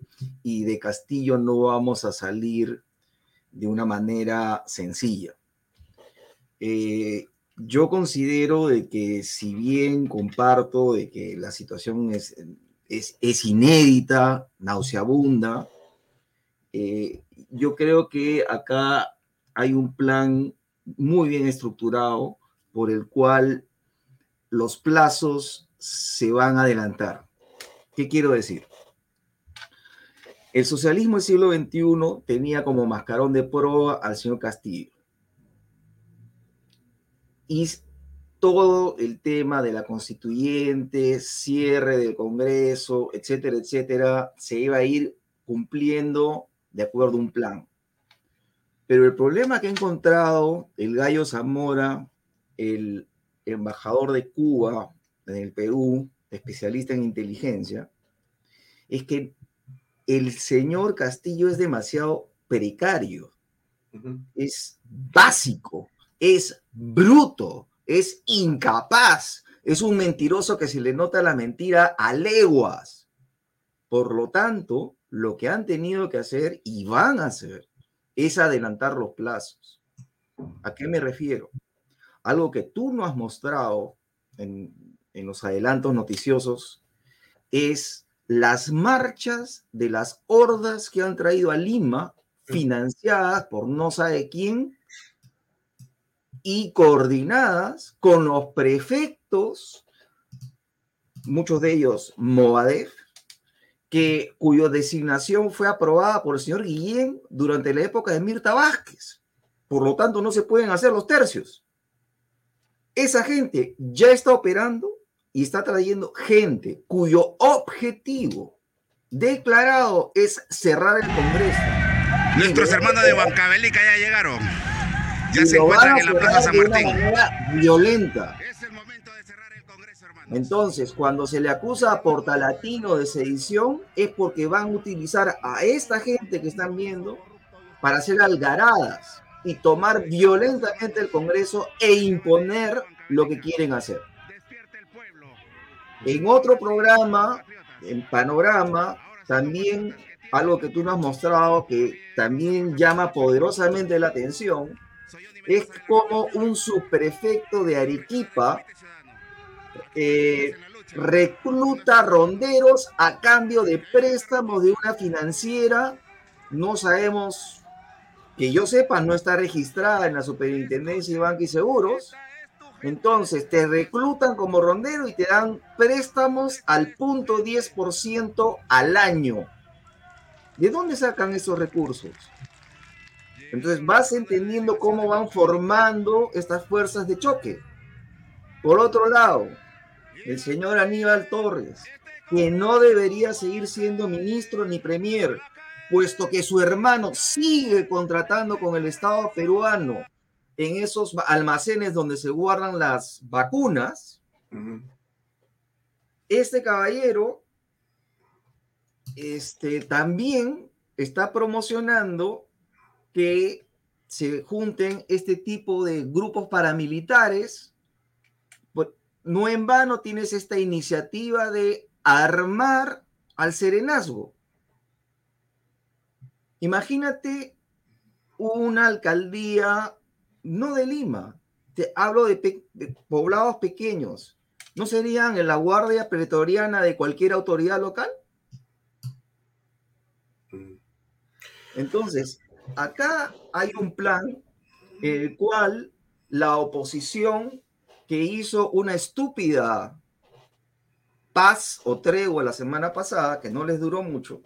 y de Castillo no vamos a salir de una manera sencilla. Eh, yo considero de que si bien comparto de que la situación es, es, es inédita, nauseabunda, eh, yo creo que acá hay un plan muy bien estructurado por el cual los plazos se van a adelantar. ¿Qué quiero decir? El socialismo del siglo XXI tenía como mascarón de proa al señor Castillo. Y todo el tema de la constituyente, cierre del Congreso, etcétera, etcétera, se iba a ir cumpliendo de acuerdo a un plan. Pero el problema que ha encontrado el gallo Zamora, el embajador de Cuba en el Perú, especialista en inteligencia, es que el señor Castillo es demasiado precario, es básico, es bruto, es incapaz, es un mentiroso que se le nota la mentira a leguas. Por lo tanto, lo que han tenido que hacer y van a hacer es adelantar los plazos. ¿A qué me refiero? Algo que tú no has mostrado en, en los adelantos noticiosos es las marchas de las hordas que han traído a Lima, financiadas por no sabe quién y coordinadas con los prefectos, muchos de ellos Movadef, que, cuya designación fue aprobada por el señor Guillén durante la época de Mirta Vázquez. Por lo tanto, no se pueden hacer los tercios. Esa gente ya está operando y está trayendo gente cuyo objetivo declarado es cerrar el Congreso. Nuestros hermanos de Huancavelica ya llegaron. Ya se encuentran en la Plaza San Martín. violenta. Entonces, cuando se le acusa a Portalatino de sedición, es porque van a utilizar a esta gente que están viendo para hacer algaradas y tomar violentamente el Congreso e imponer lo que quieren hacer. En otro programa, en Panorama, también algo que tú nos has mostrado que también llama poderosamente la atención, es como un subprefecto de Arequipa eh, recluta ronderos a cambio de préstamos de una financiera, no sabemos, que yo sepa, no está registrada en la Superintendencia de Banca y Seguros. Entonces te reclutan como rondero y te dan préstamos al punto 10% al año. ¿De dónde sacan esos recursos? Entonces vas entendiendo cómo van formando estas fuerzas de choque. Por otro lado, el señor Aníbal Torres, que no debería seguir siendo ministro ni premier, puesto que su hermano sigue contratando con el Estado peruano en esos almacenes donde se guardan las vacunas. Este caballero este, también está promocionando que se junten este tipo de grupos paramilitares no en vano tienes esta iniciativa de armar al serenazgo. Imagínate una alcaldía, no de Lima, te hablo de, poblados pequeños, ¿no serían en la guardia pretoriana de cualquier autoridad local? Mm. Entonces, acá hay un plan en el cual la oposición que hizo una estúpida paz o tregua la semana pasada, que no les duró mucho,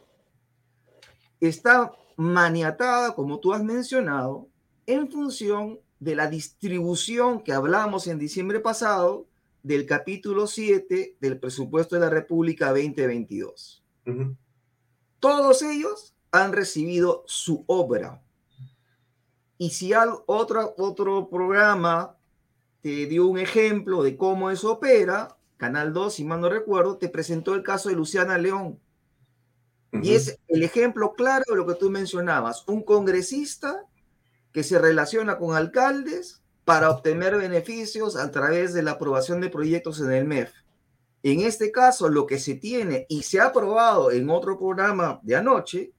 está maniatada, como tú has mencionado, en función de la distribución que hablamos en diciembre pasado del capítulo 7 del presupuesto de la República 2022. Todos ellos han recibido su obra. Y si hay otro, otro programa te dio un ejemplo de cómo eso opera. Canal 2, si mal no recuerdo, te presentó el caso de Luciana León. Y es el ejemplo claro de lo que tú mencionabas. Un congresista que que se relaciona con alcaldes para obtener beneficios a través de la aprobación de proyectos en el MEF. En este caso, lo que se tiene y se ha aprobado en otro programa de anoche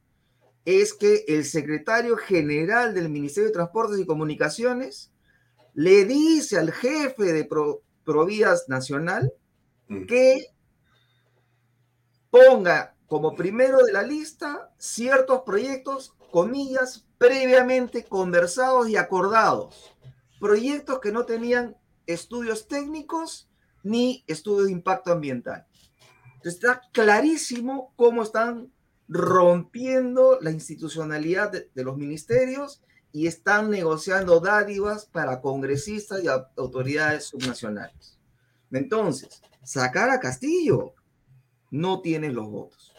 es que el secretario general del Ministerio de Transportes y Comunicaciones le dice al jefe de Pro, Provías Nacional Mm. que ponga como primero de la lista ciertos proyectos, comillas, previamente conversados y acordados. Proyectos que no tenían estudios técnicos ni estudios de impacto ambiental. Entonces está clarísimo cómo están rompiendo la institucionalidad de, los ministerios y están negociando dádivas para congresistas y autoridades subnacionales. Entonces, sacar a Castillo no tiene los votos.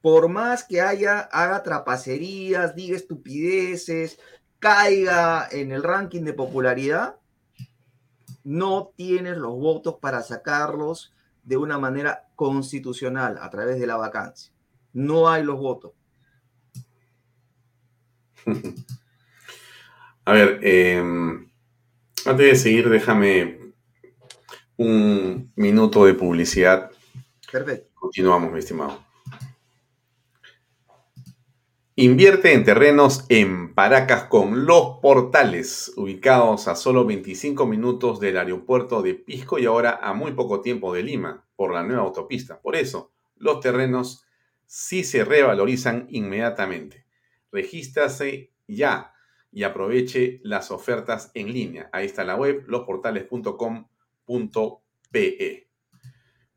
Por más que haya, haga trapacerías, diga estupideces, caiga en el ranking de popularidad, no tienes los votos para sacarlos de una manera constitucional a través de la vacancia. No hay los votos. (laughs) A ver, eh, antes de seguir, déjame un minuto de publicidad. Perfecto. Continuamos, mi estimado. Invierte en terrenos en Paracas con los portales, ubicados a solo 25 minutos del aeropuerto de Pisco y ahora a muy poco tiempo de Lima, por la nueva autopista. Por eso, los terrenos sí se revalorizan inmediatamente. Regístrase ya y aproveche las ofertas en línea. Ahí está la web, losportales.com.pe.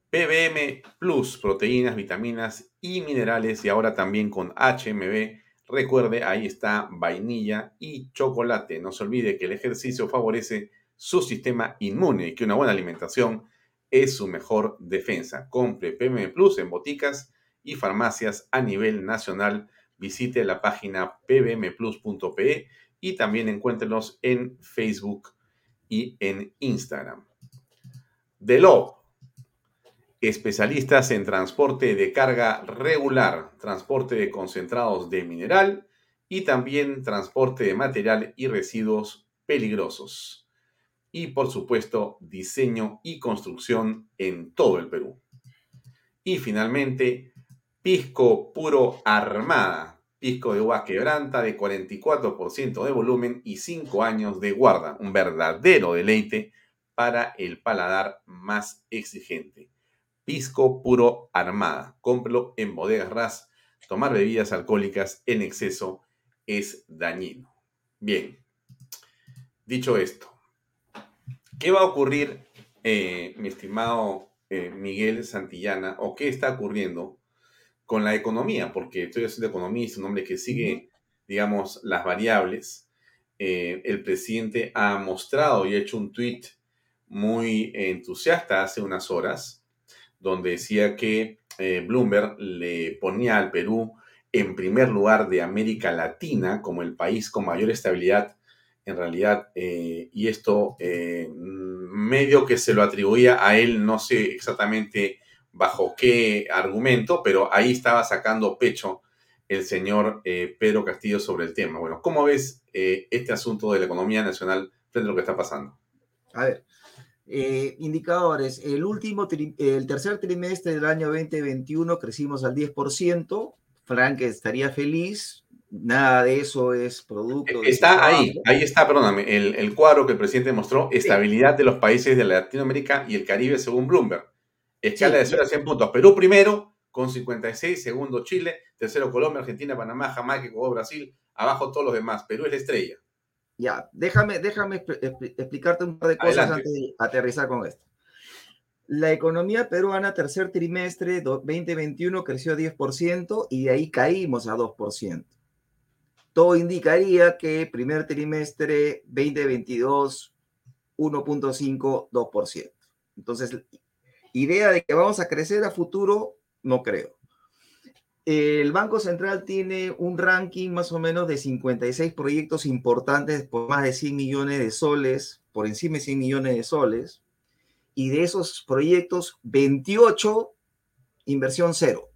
PBM Plus, proteínas, vitaminas y minerales y ahora también con HMB. Recuerde, ahí está vainilla y chocolate. No se olvide que el ejercicio favorece su sistema inmune y que una buena alimentación es su mejor defensa. Compre PBM Plus en boticas y farmacias a nivel nacional. Visite la página pbmplus.pe y también encuéntrelos en Facebook y en Instagram. Delop, especialistas en transporte de carga regular, transporte de concentrados de mineral y también transporte de material y residuos peligrosos. Y por supuesto, diseño y construcción en todo el Perú. Y finalmente, Pisco Puro Armada, pisco de uva quebranta de 44% de volumen y 5 años de guarda, un verdadero deleite para el paladar más exigente. Pisco Puro Armada. Cómprelo en Bodegas Ras. Tomar bebidas alcohólicas en exceso es dañino. Bien, dicho esto, ¿qué va a ocurrir, eh, mi estimado eh, Miguel Santillana, o qué está ocurriendo con la economía? Porque estoy haciendo economista, un hombre que sigue, digamos, las variables. Eh, el presidente ha mostrado y ha hecho un tweet muy entusiasta hace unas horas donde decía que eh, Bloomberg le ponía al Perú en primer lugar de América Latina como el país con mayor estabilidad en realidad, eh, y esto eh, medio que se lo atribuía a él, no sé exactamente bajo qué argumento, pero ahí estaba sacando pecho el señor eh, Pedro Castillo sobre el tema. Bueno, ¿cómo ves eh, este asunto de la economía nacional frente a lo que está pasando? A ver, eh, indicadores. El último, el tercer trimestre del año 2021 crecimos al 10%. Frank estaría feliz. Nada de eso es producto Está ahí, ahí está, perdóname, el, el cuadro que el presidente mostró, estabilidad de los países de Latinoamérica y el Caribe según Bloomberg. Escala de 0 a 100 puntos. Perú primero con 56, segundo Chile, tercero Colombia, Argentina, Panamá, Jamaica, Ecuador, Brasil, abajo todos los demás. Perú es la estrella. Ya, déjame, déjame expl- expl- explicarte un par de cosas Adelante. antes de aterrizar con esto. La economía peruana tercer trimestre do- 2021 creció 10% y de ahí caímos a 2%. Todo indicaría que primer trimestre 2022 1.5, 2%. Entonces, idea de que vamos a crecer a futuro, no creo. El Banco Central tiene un ranking más o menos de 56 proyectos importantes por más de 100 millones de soles, por encima de 100 millones de soles, y de esos proyectos, 28 inversión cero.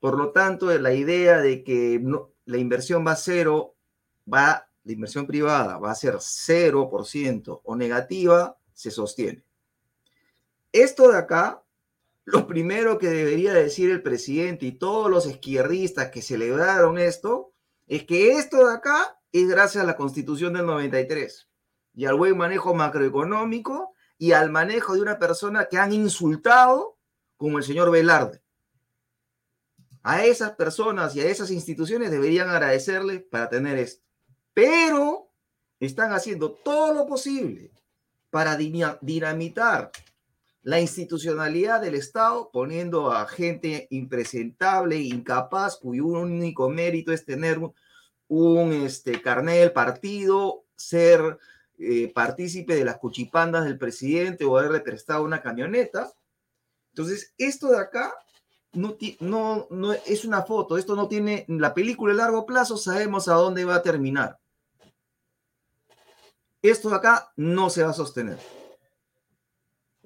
Por lo tanto, la idea de que la inversión va a cero va, la inversión privada va a ser 0% o negativa, se sostiene. Esto de acá, lo primero que debería decir el presidente y todos los izquierdistas que celebraron esto, es que esto de acá es gracias a la constitución del 93 y al buen manejo macroeconómico y al manejo de una persona que han insultado como el señor Velarde. A esas personas y a esas instituciones deberían agradecerle para tener esto. Pero están haciendo todo lo posible para dinamitar la institucionalidad del Estado, poniendo a gente impresentable, incapaz, cuyo único mérito es tener un, este, carnet del partido, ser eh, partícipe de las cuchipandas del presidente o haberle prestado una camioneta. Entonces, esto de acá no, no, no es una foto, esto no tiene la película a largo plazo, sabemos a dónde va a terminar. Esto de acá no se va a sostener.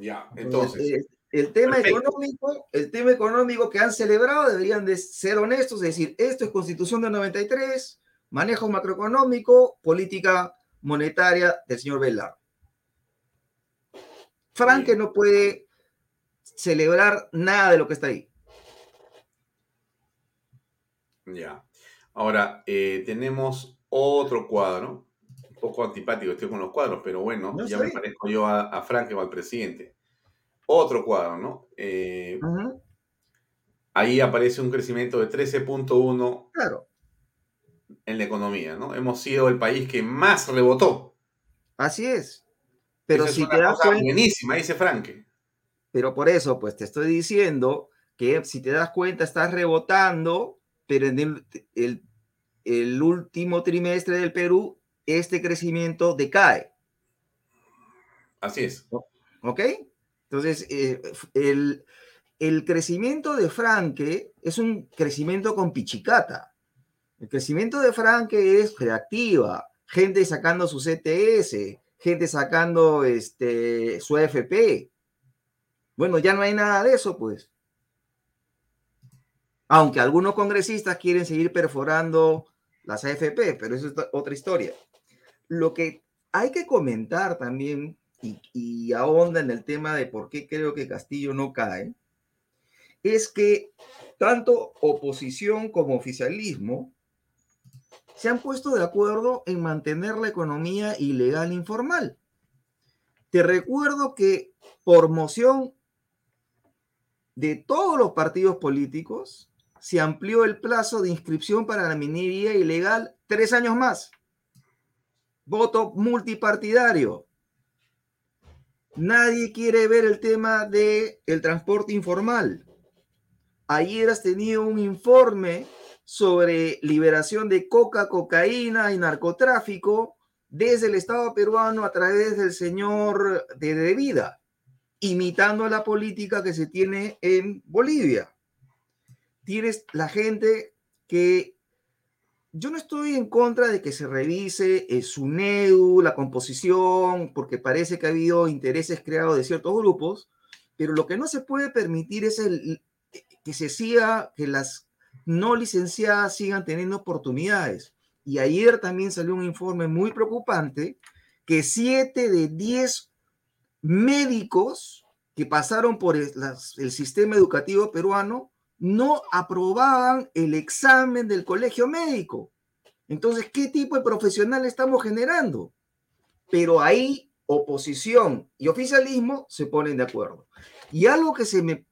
Ya, entonces. El, tema económico, el tema económico que han celebrado deberían de ser honestos, es decir, esto es Constitución del 93, manejo macroeconómico, política monetaria del señor Velar. Frank no puede celebrar nada de lo que está ahí. Ya. Ahora, eh, tenemos otro cuadro, poco antipático estoy con los cuadros, pero bueno, ya me parezco yo a, Frank o al presidente. Otro cuadro, ¿no? Eh, ahí aparece un crecimiento de 13.1 claro. en la economía, ¿no? Hemos sido el país que más rebotó. Así es. Pero si te das cuenta. Buenísima, dice Frank. Pero por eso, pues te estoy diciendo que si te das cuenta, estás rebotando pero en el, último trimestre del Perú, este crecimiento decae. Así es. ¿Ok? Entonces, eh, el, el, crecimiento de Franque es un crecimiento con pichicata. El crecimiento de Franque es reactiva, gente sacando su CTS, gente sacando este, su AFP. Bueno, ya no hay nada de eso, pues aunque algunos congresistas quieren seguir perforando las AFP, pero eso es otra historia. Lo que hay que comentar también, y, ahonda en el tema de por qué creo que Castillo no cae, es que tanto oposición como oficialismo se han puesto de acuerdo en mantener la economía ilegal informal. Te recuerdo que por moción de todos los partidos políticos, se amplió el plazo de inscripción para la minería ilegal tres años más. Voto multipartidario. Nadie quiere ver el tema del el transporte informal. Ayer has tenido un informe sobre liberación de coca, cocaína y narcotráfico desde el Estado peruano a través del señor de De Vida, imitando la política que se tiene en Bolivia tienes la gente que yo no estoy en contra de que se revise eh, su NEU, la composición, porque parece que ha habido intereses creados de ciertos grupos, pero lo que no se puede permitir es el, que se siga, que las no licenciadas sigan teniendo oportunidades. Y ayer también salió un informe muy preocupante que siete de diez médicos que pasaron por el sistema educativo peruano no aprobaban el examen del colegio médico. Entonces, ¿qué tipo de profesional estamos generando? Pero ahí oposición y oficialismo se ponen de acuerdo. Y algo que, se me,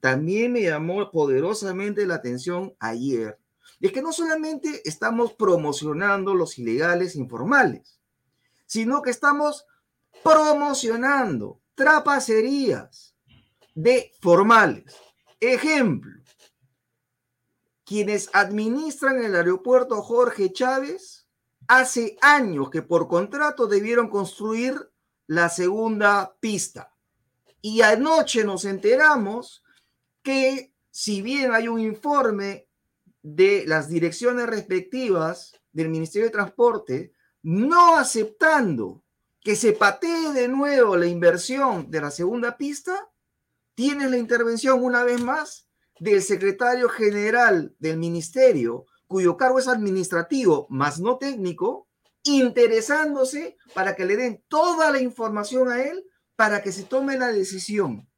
también me llamó poderosamente la atención ayer es que no solamente estamos promocionando los ilegales informales, sino que estamos promocionando trapacerías de formales. Ejemplo, quienes administran el aeropuerto Jorge Chávez hace años que por contrato debieron construir la segunda pista. Y anoche nos enteramos que si bien hay un informe de las direcciones respectivas del Ministerio de Transporte, no aceptando que se patee de nuevo la inversión de la segunda pista, tienes la intervención una vez más del secretario general del ministerio cuyo cargo es administrativo, más no técnico, interesándose para que le den toda la información a él para que se tome la decisión.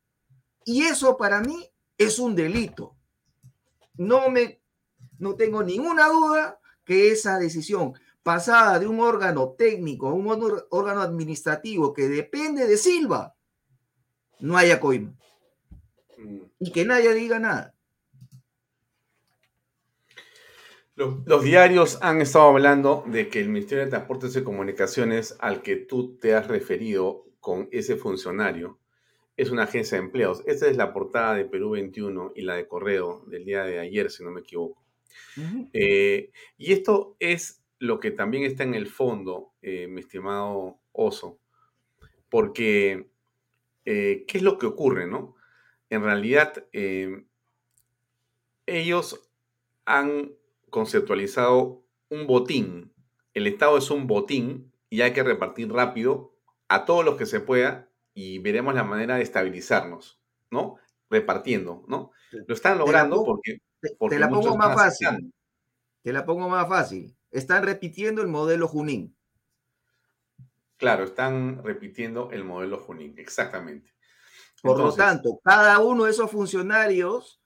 Y eso para mí es un delito. No me no tengo ninguna duda que esa decisión pasada de un órgano técnico a un órgano administrativo que depende de Silva, no haya coima. Mm. Y que nadie diga nada. Los, diarios han estado hablando de que el Ministerio de Transportes y Comunicaciones al que tú te has referido con ese funcionario es una agencia de empleos. Esta es la portada de Perú 21 y la de Correo del día de ayer, si no me equivoco. Eh, y esto es lo que también está en el fondo, eh, mi estimado Oso, porque eh, ¿qué es lo que ocurre, no? En realidad, ellos han conceptualizado un botín. El Estado es un botín y hay que repartir rápido a todos los que se pueda y veremos la manera de estabilizarnos, ¿no? Repartiendo, ¿no? Lo están logrando porque, Te la pongo más fácil. Te la pongo más fácil. Están repitiendo el modelo Junín. Claro, están repitiendo el modelo Junín, exactamente. Por lo tanto, cada uno de esos funcionarios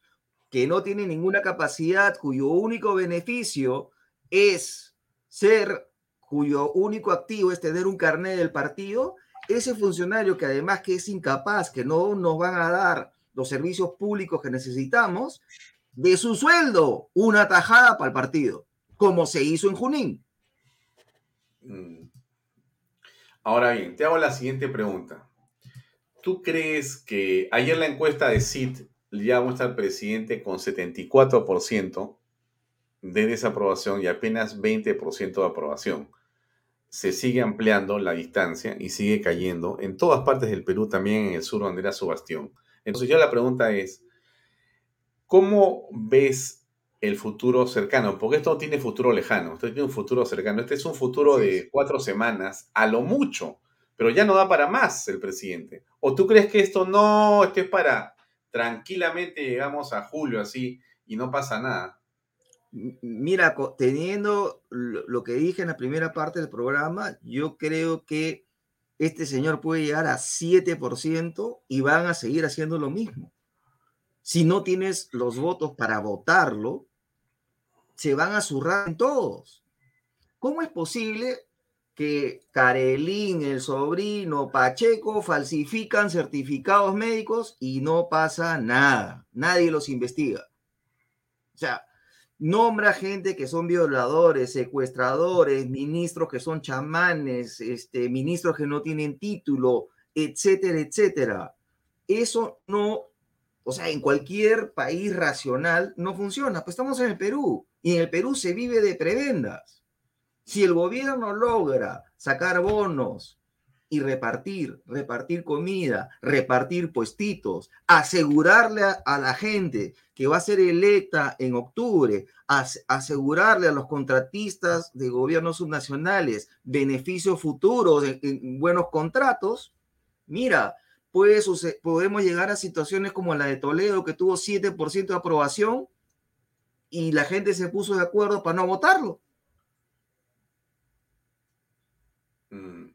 que no tiene ninguna capacidad, cuyo único beneficio es ser, cuyo único activo es tener un carnet del partido, ese funcionario que además que es incapaz, que no nos van a dar los servicios públicos que necesitamos, de su sueldo una tajada para el partido, como se hizo en Junín. Mm. Ahora bien, te hago la siguiente pregunta. ¿Tú crees que ayer la encuesta de CIT ya muestra al presidente con 74% de desaprobación y apenas 20% de aprobación. Se sigue ampliando la distancia y sigue cayendo en todas partes del Perú, también en el sur donde era su bastión. Entonces ya la pregunta es, ¿cómo ves el futuro cercano? Porque esto no tiene futuro lejano, esto tiene un futuro cercano. Este es un futuro de cuatro semanas, a lo mucho, pero ya no da para más el presidente. ¿O tú crees que esto no, esto es para tranquilamente llegamos a julio así y no pasa nada. Mira, teniendo lo que dije en la primera parte del programa, yo creo que este señor puede llegar a 7% y van a seguir haciendo lo mismo. Si no tienes los votos para votarlo, se van a zurrar en todos. ¿Cómo es posible que Carelín, el sobrino, Pacheco falsifican certificados médicos y no pasa nada. Nadie los investiga. O sea, nombra gente que son violadores, secuestradores, ministros que son chamanes, este, ministros que no tienen título, etcétera, etcétera. Eso no, o sea, en cualquier país racional no funciona. Pues estamos en el Perú y en el Perú se vive de prebendas. Si el gobierno logra sacar bonos y repartir, repartir comida, repartir puestitos, asegurarle a, la gente que va a ser electa en octubre, asegurarle a los contratistas de gobiernos subnacionales beneficios futuros en, buenos contratos, mira, pues podemos llegar a situaciones como la de Toledo, que tuvo 7% de aprobación y la gente se puso de acuerdo para no votarlo. Mm.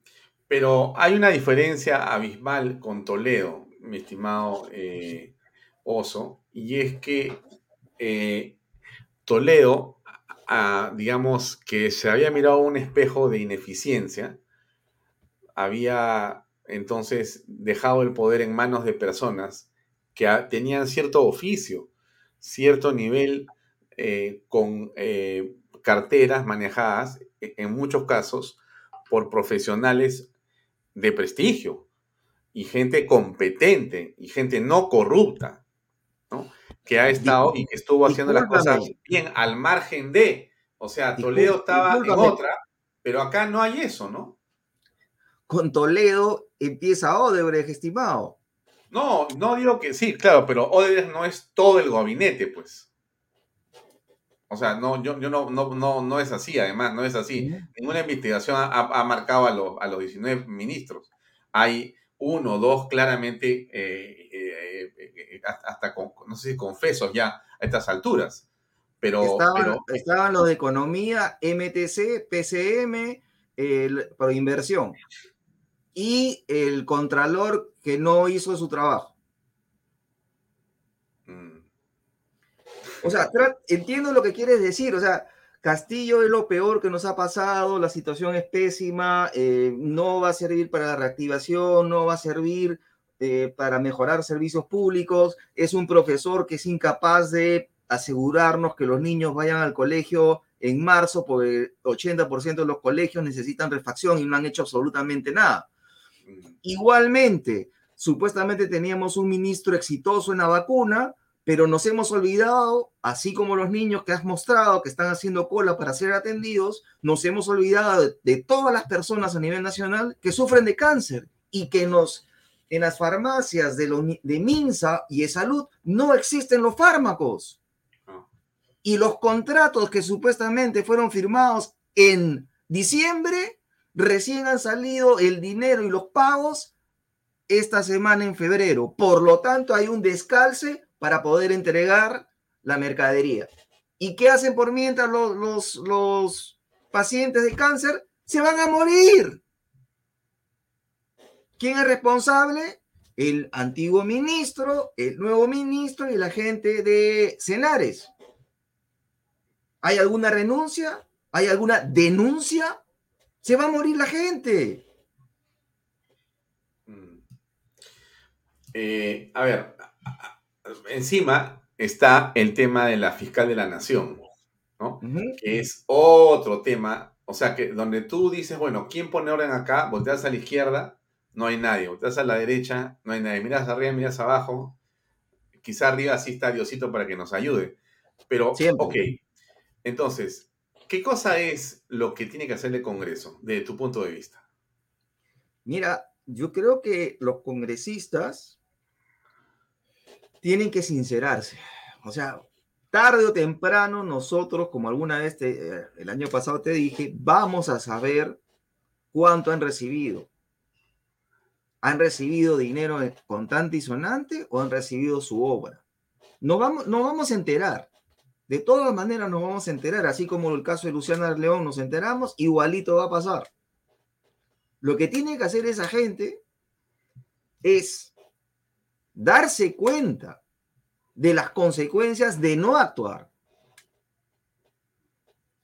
Pero hay una diferencia abismal con Toledo, mi estimado eh, Oso, y es que eh, Toledo, digamos que se había mirado un espejo de ineficiencia, había entonces dejado el poder en manos de personas que tenían cierto oficio, cierto nivel eh, con carteras manejadas, e, en muchos casos, por profesionales de prestigio y gente competente y gente no corrupta, ¿no? Que ha estado y que estuvo haciendo las cosas bien al margen de, o sea, Toledo estaba en otra, pero acá no hay eso, ¿no? Con Toledo empieza Odebrecht, estimado. No, no digo que sí, claro, pero Odebrecht no es todo el gabinete, pues. O sea, no, yo, yo no, no, no, no es así, además, no es así. Ninguna investigación ha, marcado a los, a los 19 ministros. Hay uno o dos claramente, eh, eh, eh, hasta con, no sé si confesos ya a estas alturas. Pero estaban, pero- estaban los de economía, MTC, PCM, inversión. Y el contralor que no hizo su trabajo. O sea, entiendo lo que quieres decir. O sea, Castillo es lo peor que nos ha pasado, la situación es pésima, eh, no va a servir para la reactivación, no va a servir eh, para mejorar servicios públicos, es un profesor que es incapaz de asegurarnos que los niños vayan al colegio en marzo, porque el 80% de los colegios necesitan refacción y no han hecho absolutamente nada. Igualmente, supuestamente teníamos un ministro exitoso en la vacuna, pero nos hemos olvidado, así como los niños que has mostrado que están haciendo cola para ser atendidos, nos hemos olvidado de, de todas las personas a nivel nacional que sufren de cáncer y que nos en las farmacias de, ni- de Minsa y de salud no existen los fármacos. Y los contratos que supuestamente fueron firmados en diciembre, recién han salido el dinero y los pagos esta semana en febrero. Por lo tanto, hay un descalce para poder entregar la mercadería. ¿Y qué hacen por mientras los, los, pacientes de cáncer? Se van a morir. ¿Quién es responsable? El antiguo ministro, el nuevo ministro y la gente de Cenares. ¿Hay alguna renuncia? ¿Hay alguna denuncia? Se va a morir la gente. Eh, a ver, encima está el tema de la fiscal de la nación, ¿no? Que es otro tema, o sea, que donde tú dices, bueno, ¿quién pone orden acá? Volteas a la izquierda, no hay nadie. Volteas a la derecha, no hay nadie. Miras arriba, miras abajo. Quizá arriba sí está Diosito para que nos ayude. Pero, ok. Entonces, ¿qué cosa es lo que tiene que hacer el Congreso, desde tu punto de vista? Mira, yo creo que los congresistas tienen que sincerarse. O sea, tarde o temprano nosotros, como alguna vez eh, el año pasado te dije, vamos a saber cuánto han recibido. ¿Han recibido dinero contante y sonante o han recibido su obra? No vamos, no vamos a enterar. De todas maneras nos vamos a enterar, así como el caso de Luciana León nos enteramos, igualito va a pasar. Lo que tiene que hacer esa gente es darse cuenta de las consecuencias de no actuar.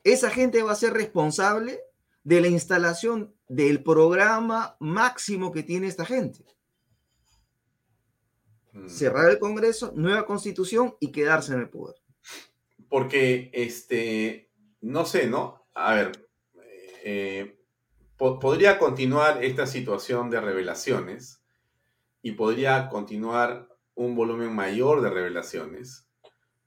Esa gente va a ser responsable de la instalación del programa máximo que tiene esta gente. Cerrar el Congreso, nueva constitución y quedarse en el poder. Porque, este, no sé, ¿no? A ver, eh, po- podría continuar esta situación de revelaciones y podría continuar un volumen mayor de revelaciones.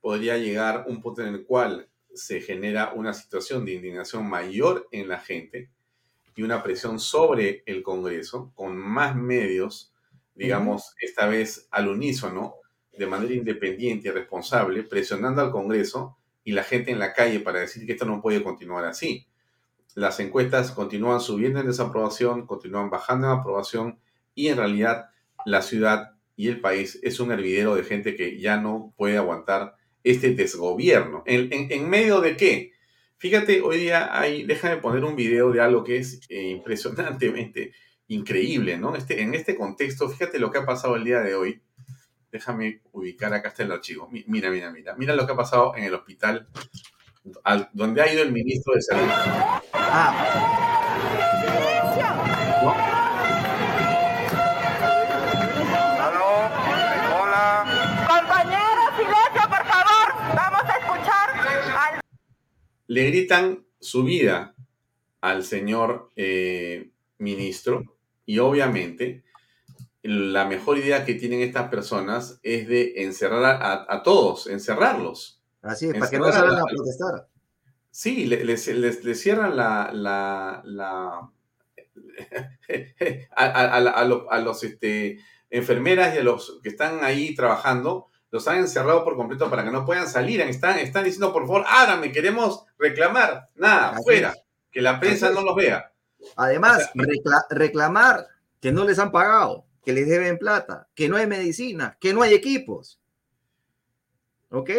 Podría llegar un punto en el cual se genera una situación de indignación mayor en la gente y una presión sobre el Congreso con más medios, digamos, esta vez al unísono, de manera independiente y responsable, presionando al Congreso y la gente en la calle para decir que esto no puede continuar así. Las encuestas continúan subiendo en desaprobación, continúan bajando en aprobación y en realidad la ciudad y el país es un hervidero de gente que ya no puede aguantar este desgobierno. ¿En, en- medio de qué? Fíjate, hoy día hay, déjame poner un video de algo que es eh, impresionantemente increíble, ¿no? Este, en este contexto, fíjate lo que ha pasado el día de hoy. Déjame ubicar, acá está el archivo. Mi- Mira, mira, mira. Mira lo que ha pasado en el hospital al- donde ha ido el ministro de Salud. Compañeros, Le gritan su vida al señor eh, ministro y obviamente la mejor idea que tienen estas personas es de encerrar a, a todos, encerrarlos. Así es, para que no salgan a- protestar. Sí, le- les, les- les cierran la, la, la- (laughs) a, a- a la- a los, a los, este, enfermeras y a los que están ahí trabajando, los han encerrado por completo para que no puedan salir. Están, están diciendo, por favor, ábrame, queremos reclamar. Nada, Así fuera. es. Que la prensa no los vea. Además, recla- reclamar que no les han pagado, que les deben plata, que no hay medicina, que no hay equipos. ¿Ok?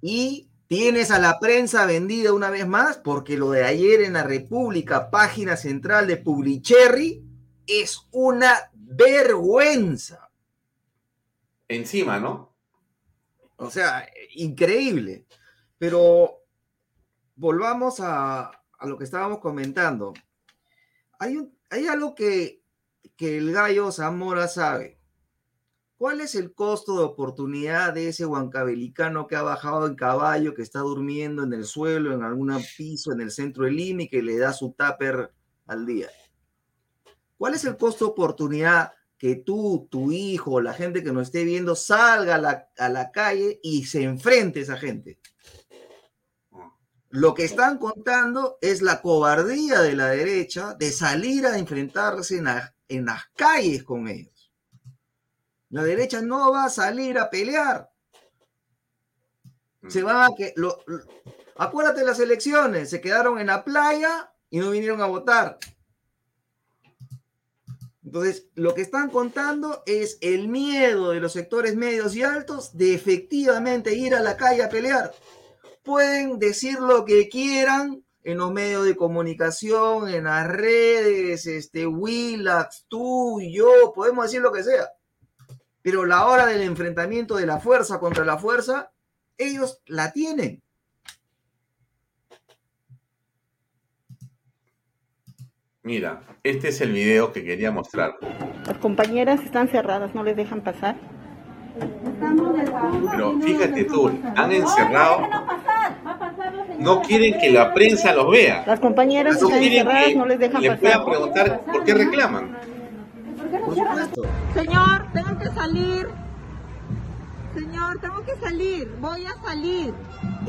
Y Tienes a la prensa vendida una vez más porque lo de ayer en la República, página central de Publicherry, es una vergüenza. Encima, ¿no? O sea, increíble. Pero volvamos a, lo que estábamos comentando. Hay algo que, que el gallo Zamora sabe. ¿Cuál es el costo de oportunidad de ese huancabelicano que ha bajado en caballo, que está durmiendo en el suelo, en algún piso en el centro del Lima y que le da su tupper al día? ¿Cuál es el costo de oportunidad que tú, tu hijo, la gente que nos esté viendo salga a la, calle y se enfrente a esa gente? Lo que están contando es la cobardía de la derecha de salir a enfrentarse en, la, en las calles con ellos. La derecha no va a salir a pelear. Se van a que acuérdate de las elecciones, se quedaron en la playa y no vinieron a votar. Entonces, lo que están contando es el miedo de los sectores medios y altos de efectivamente ir a la calle a pelear. Pueden decir lo que quieran en los medios de comunicación, en las redes, este, Willax, tú yo, podemos decir lo que sea. Pero la hora del enfrentamiento de la fuerza contra la fuerza, ellos la tienen. Mira, este es el video que quería mostrar. Las compañeras están cerradas, no les dejan pasar. Pero fíjate tú, han encerrado, no quieren que la prensa los vea. Las compañeras No están encerradas, no les dejan pasar. puedan preguntar por qué reclaman. Señor, tengo que salir. Señor, tengo que salir. Voy a salir.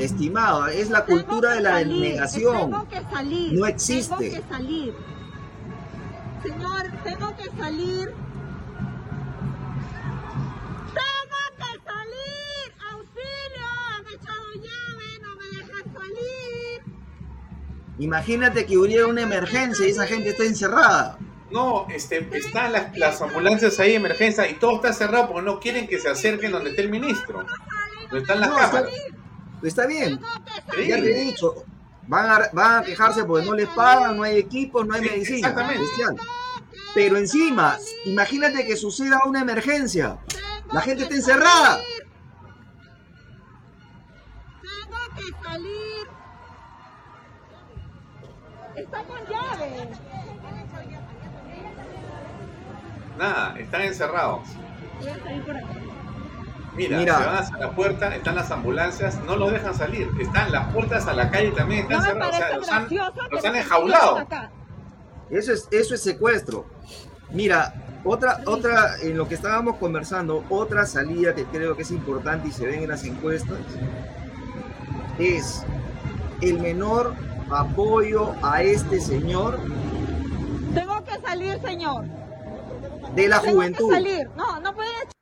Estimado, es la cultura de la negación. Tengo que salir. No existe. Tengo que salir. Señor, tengo que salir. Tengo que salir. Auxilio. Han echado llave. No me dejan salir. Imagínate que hubiera una emergencia y esa gente está encerrada. No, este, están las, las ambulancias ahí de emergencia y todo está cerrado porque no quieren que se acerquen donde esté el ministro. Donde están las No, está- cámaras. Está bien. Ya te he dicho, van a, van a quejarse porque no les pagan, no hay equipos, no hay medicina. exactamente. Pero encima, imagínate que suceda una emergencia. La gente está encerrada. Tengo que salir. Está con llave. Nada, están encerrados. Voy a salir por acá. Mira, Mira. se van hacia la puerta, están las ambulancias, no los dejan salir. Están las puertas a la calle también, están No cerradas. O sea, los han, los han enjaulado. Eso es, eso es secuestro. Mira, otra, otra, en lo que estábamos conversando, otra salida que creo que es importante y se ven en las encuestas, es el menor apoyo a este señor Tengo que salir, señor. de la Tengo juventud. que salir. No, no echar.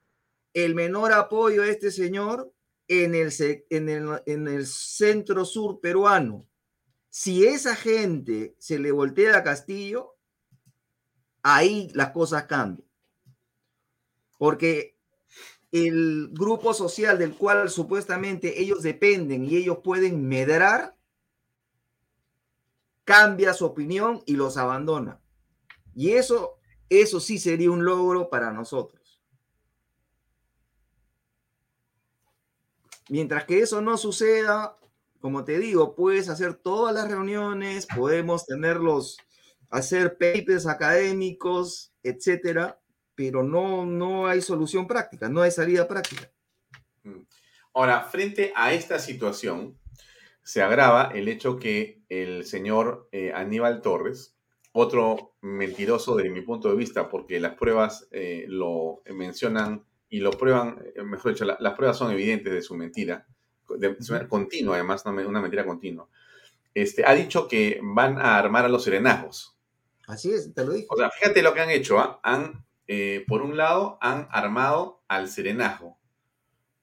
El menor apoyo a este señor en el, centro sur peruano. Si esa gente se le voltea a Castillo, ahí las cosas cambian. Porque el grupo social del cual supuestamente ellos dependen y ellos pueden medrar, cambia su opinión y los abandona. Y eso, eso sí sería un logro para nosotros. Mientras que eso no suceda, como te digo, puedes hacer todas las reuniones, podemos tenerlos, hacer papers académicos, etcétera, pero no, no hay solución práctica, no hay salida práctica. Ahora, frente a esta situación, se agrava el hecho que el señor eh, Aníbal Torres, otro mentiroso desde mi punto de vista, porque las pruebas eh, lo mencionan y lo prueban, eh, mejor dicho, la- las pruebas son evidentes de su mentira, de su manera continua, además, una, me- una mentira continua. Este, ha dicho que van a armar a los serenazgos. Así es, te lo digo. O sea, fíjate lo que han hecho. ¿ah? Han, eh, por un lado, han armado al serenazgo.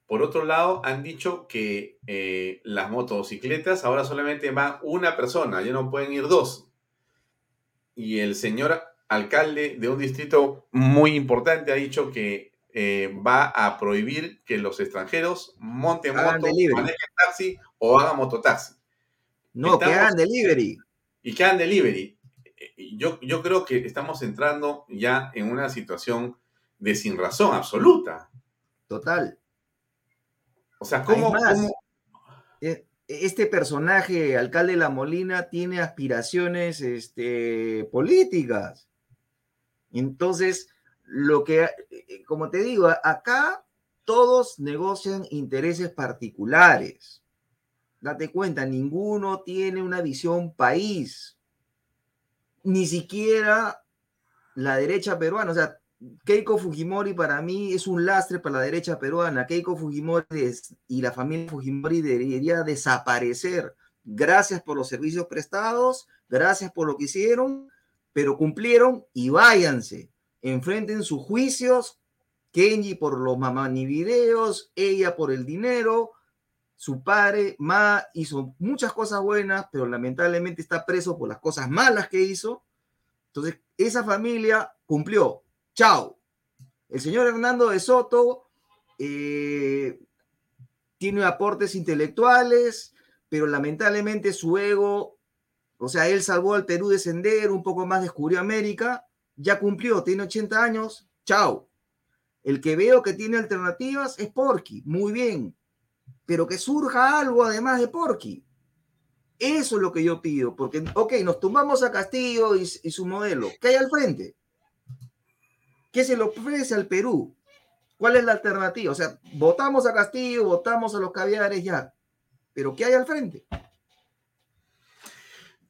Por otro lado, han dicho que eh, las motocicletas ahora solamente va una persona, ya no pueden ir dos. Y el señor alcalde de un distrito muy importante ha dicho que eh, va a prohibir que los extranjeros monten Hagan moto, delivery. manejen taxi o hagan mototaxi. No, que hagan delivery. Y que hagan delivery. Yo, yo creo que estamos entrando ya en una situación de sin razón absoluta. Total. O sea, ¿cómo, cómo- Eh, Este personaje, alcalde de La Molina, tiene aspiraciones este, políticas. Entonces, lo que, eh, como te digo, acá todos negocian intereses particulares. Date cuenta, ninguno tiene una visión país. Ni siquiera la derecha peruana. O sea, Keiko Fujimori para mí es un lastre para la derecha peruana. Keiko Fujimori y la familia Fujimori debería desaparecer. Gracias por los servicios prestados, gracias por lo que hicieron, pero cumplieron y váyanse. Enfrenten sus juicios. Kenji por los mamani videos, ella por el dinero, su padre, Ma, hizo muchas cosas buenas, pero lamentablemente está preso por las cosas malas que hizo. Entonces, esa familia cumplió. Chao. El señor Hernando de Soto eh, tiene aportes intelectuales, pero lamentablemente su ego, o sea, él salvó al Perú de Sender, un poco más descubrió América, ya cumplió, tiene 80 años, chao. El que veo que tiene alternativas es Porky, muy bien, pero que surja algo además de Porky. Eso es lo que yo pido, porque, ok, nos tumbamos a Castillo y, y su modelo. ¿Qué hay al frente? ¿Qué se le ofrece al Perú? ¿Cuál es la alternativa? O sea, votamos a Castillo, votamos a los caviares ya, pero ¿qué hay al frente?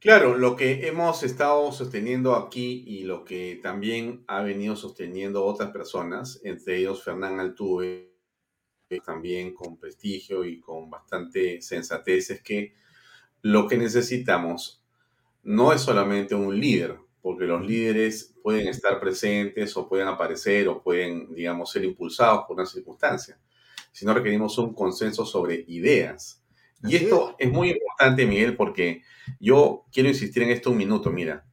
Claro, lo que hemos estado sosteniendo aquí y lo que también ha venido sosteniendo otras personas, entre ellos Fernán Altuve, también con prestigio y con bastante sensatez, es que lo que necesitamos no es solamente un líder, porque los líderes pueden estar presentes o pueden aparecer o pueden, digamos, ser impulsados por una circunstancia, sino requerimos un consenso sobre ideas. Y esto es muy importante, Miguel, porque yo quiero insistir en esto un minuto. Mira,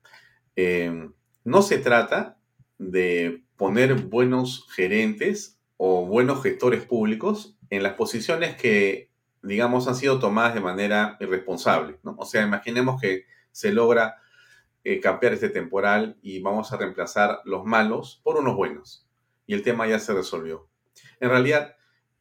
eh, no se trata de poner buenos gerentes o buenos gestores públicos en las posiciones que, digamos, han sido tomadas de manera irresponsable. ¿no? O sea, imaginemos que se logra eh, cambiar este temporal y vamos a reemplazar los malos por unos buenos. Y el tema ya se resolvió. En realidad,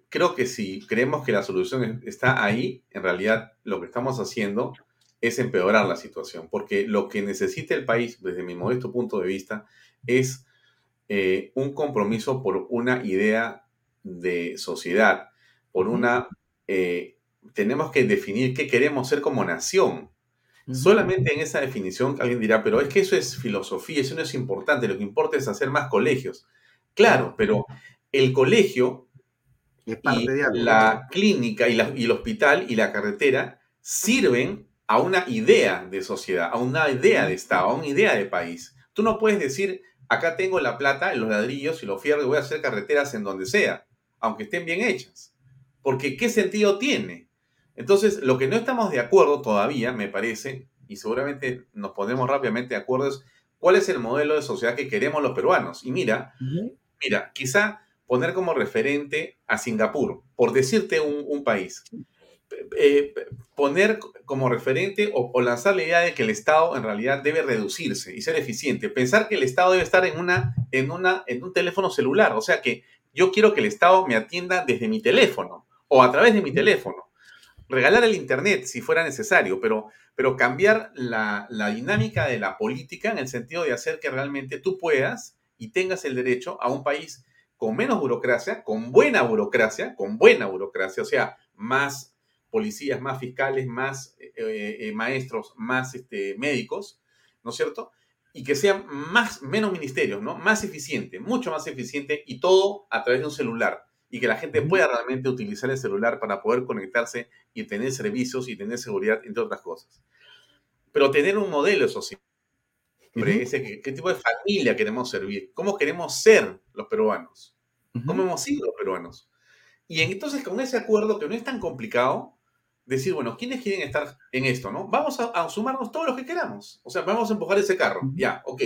creo que si creemos que la solución es- está ahí, en realidad lo que estamos haciendo es empeorar la situación, porque lo que necesita el país, desde mi modesto punto de vista, es eh, un compromiso por una idea de sociedad, por una... eh, tenemos que definir qué queremos ser como nación. Solamente en esa definición alguien dirá, pero es que eso es filosofía, eso no es importante, lo que importa es hacer más colegios. Claro, pero el colegio y parte de algo. la clínica y, la- y el hospital y la carretera sirven a una idea de sociedad, a una idea de Estado, a una idea de país. Tú no puedes decir, acá tengo la plata, los ladrillos y los fierros y voy a hacer carreteras en donde sea, aunque estén bien hechas. Porque ¿qué sentido tiene? Entonces, lo que no estamos de acuerdo todavía, me parece, y seguramente nos ponemos rápidamente de acuerdo, es cuál es el modelo de sociedad que queremos los peruanos. Y mira, mira, quizá poner como referente a Singapur, por decirte un, país. Eh, poner como referente o, lanzar la idea de que el Estado en realidad debe reducirse y ser eficiente. Pensar que el Estado debe estar en, una, en, una, en un teléfono celular. O sea que yo quiero que el Estado me atienda desde mi teléfono o a través de mi teléfono. Regalar el Internet si fuera necesario, pero, pero cambiar la dinámica de la política en el sentido de hacer que realmente tú puedas y tengas el derecho a un país con menos burocracia, con buena burocracia, con buena burocracia, o sea, más policías, más fiscales, más eh, eh, maestros, más este, médicos, ¿no es cierto? Y que sean más, menos ministerios, ¿no? Más eficiente, mucho más eficiente y todo a través de un celular. Y que la gente pueda realmente utilizar el celular para poder conectarse y tener servicios y tener seguridad, entre otras cosas. Pero tener un modelo, Hombre, ese que- ¿Qué tipo de familia queremos servir? ¿Cómo queremos ser los peruanos? ¿Cómo hemos sido los peruanos? Y entonces con ese acuerdo que no es tan complicado, decir, bueno, ¿quiénes quieren estar en esto? ¿no? Vamos a, a sumarnos todos los que queramos. O sea, vamos a empujar ese carro. Ya, ok.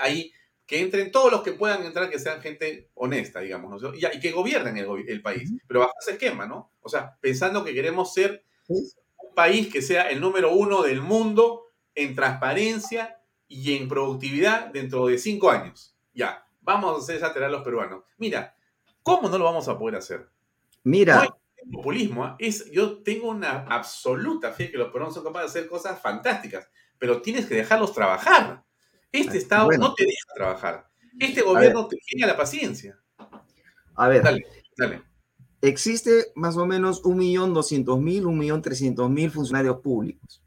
Ahí, que entren todos los que puedan entrar, que sean gente honesta, digamos, ¿no? y, y que gobiernen el, el país, pero bajo ese esquema, ¿no? O sea, pensando que queremos ser un país que sea el número uno del mundo en transparencia y en productividad dentro de cinco años. Ya, vamos a hacer esa tarea a los peruanos. Mira, ¿cómo no lo vamos a poder hacer? Mira, No populismo, ¿ah? es, yo tengo una absoluta fe que los peruanos son capaces de hacer cosas fantásticas, pero tienes que dejarlos trabajar. Este Estado bueno. no te deja trabajar. Este gobierno te enseña la paciencia. a ver, Dale, dale. existe más o menos 1.200.000, 1.300.000 funcionarios públicos.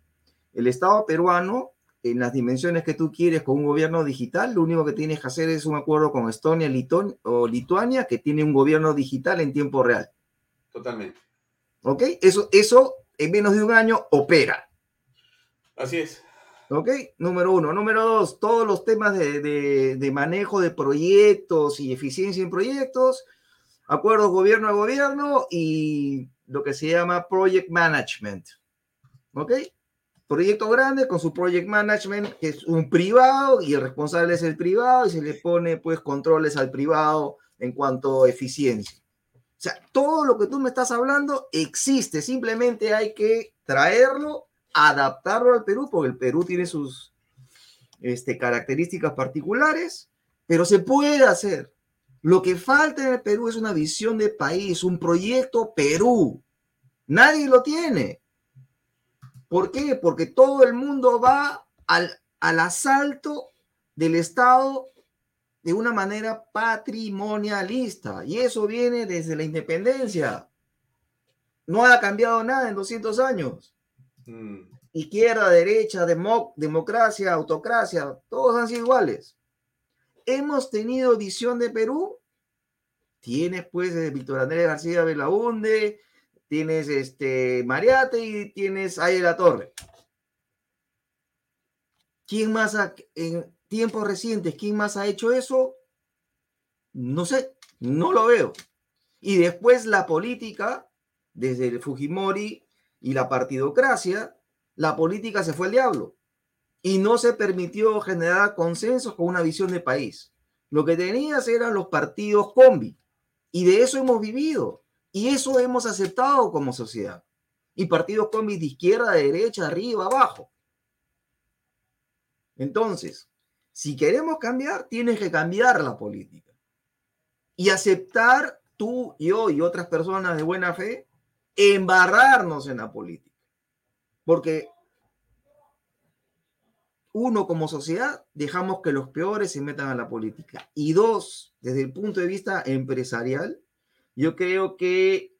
El Estado peruano, en las dimensiones que tú quieres con un gobierno digital, lo único que tienes que hacer es un acuerdo con Estonia Liton- o Lituania, que tiene un gobierno digital en tiempo real. Totalmente. ¿Ok? Eso, eso en menos de un año opera. Así es. ¿Ok? Número uno. Número dos, todos los temas de, de- de manejo de proyectos y eficiencia en proyectos, acuerdos gobierno a gobierno y lo que se llama project management. ¿Ok? Proyecto grande con su project management, que es un privado y el responsable es el privado y se le pone pues controles al privado en cuanto a eficiencia. O sea, todo lo que tú me estás hablando existe, simplemente hay que traerlo, adaptarlo al Perú, porque el Perú tiene sus este, características particulares, pero se puede hacer. Lo que falta en el Perú es una visión de país, un proyecto Perú. Nadie lo tiene. ¿Por qué? Porque todo el mundo va al, al asalto del Estado de una manera patrimonialista. Y eso viene desde la independencia. No ha cambiado nada en 200 años. Mm, Izquierda, derecha, demo- democracia, autocracia, todos han sido iguales. ¿Hemos tenido visión de Perú? Tienes pues eh, Víctor Andrés García Belaunde, tienes este Mariate y tienes Ayer La Torre. ¿Quién más ha- en tiempos recientes, quién más ha hecho eso? No sé, no lo veo. Y después la política, desde Fujimori y la partidocracia, la política se fue al diablo y no se permitió generar consensos con una visión de país. Lo que tenías eran los partidos combi y de eso hemos vivido y eso hemos aceptado como sociedad. Y partidos combi de izquierda, de derecha, arriba, abajo. Entonces, si queremos cambiar, tienes que cambiar la política y aceptar tú, yo y otras personas de buena fe, embarrarnos en la política. Porque uno, como sociedad, dejamos que los peores se metan a la política. Y dos, desde el punto de vista empresarial, yo creo que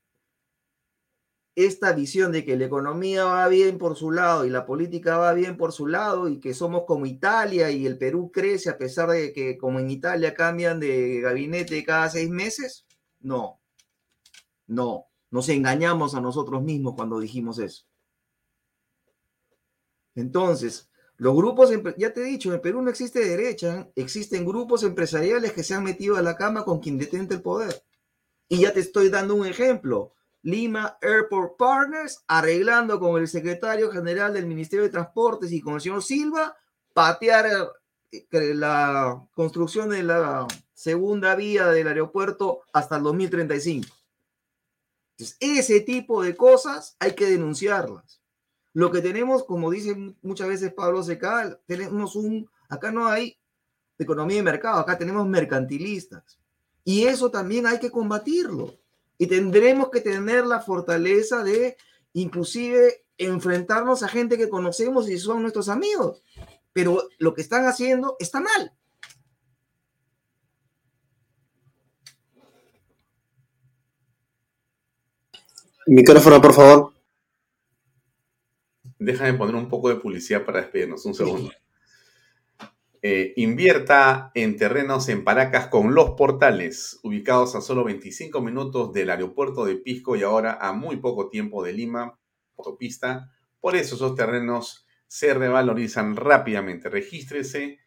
esta visión de que la economía va bien por su lado y la política va bien por su lado y que somos como Italia y el Perú crece a pesar de que como en Italia cambian de gabinete cada seis meses, no, no, nos engañamos a nosotros mismos cuando dijimos eso. Entonces, los grupos, ya te he dicho, en Perú no existe derecha, existen grupos empresariales que se han metido a la cama con quien detente el poder. Y ya te estoy dando un ejemplo. Lima Airport Partners arreglando con el secretario general del Ministerio de Transportes y con el señor Silva patear eh, la construcción de la segunda vía del aeropuerto hasta el 2035. Entonces, ese tipo de cosas hay que denunciarlas. Lo que tenemos, como dice mu- muchas veces Pablo Secal, tenemos un, acá no hay economía de mercado, acá tenemos mercantilistas. Y eso también hay que combatirlo. Y tendremos que tener la fortaleza de inclusive enfrentarnos a gente que conocemos y son nuestros amigos. Pero lo que están haciendo está mal. Micrófono, por favor. Déjame poner un poco de publicidad para despedirnos, un segundo. Eh, invierta en terrenos en Paracas con los portales, ubicados a solo 25 minutos del aeropuerto de Pisco y ahora a muy poco tiempo de Lima, autopista. Por eso esos terrenos se revalorizan rápidamente. Regístrese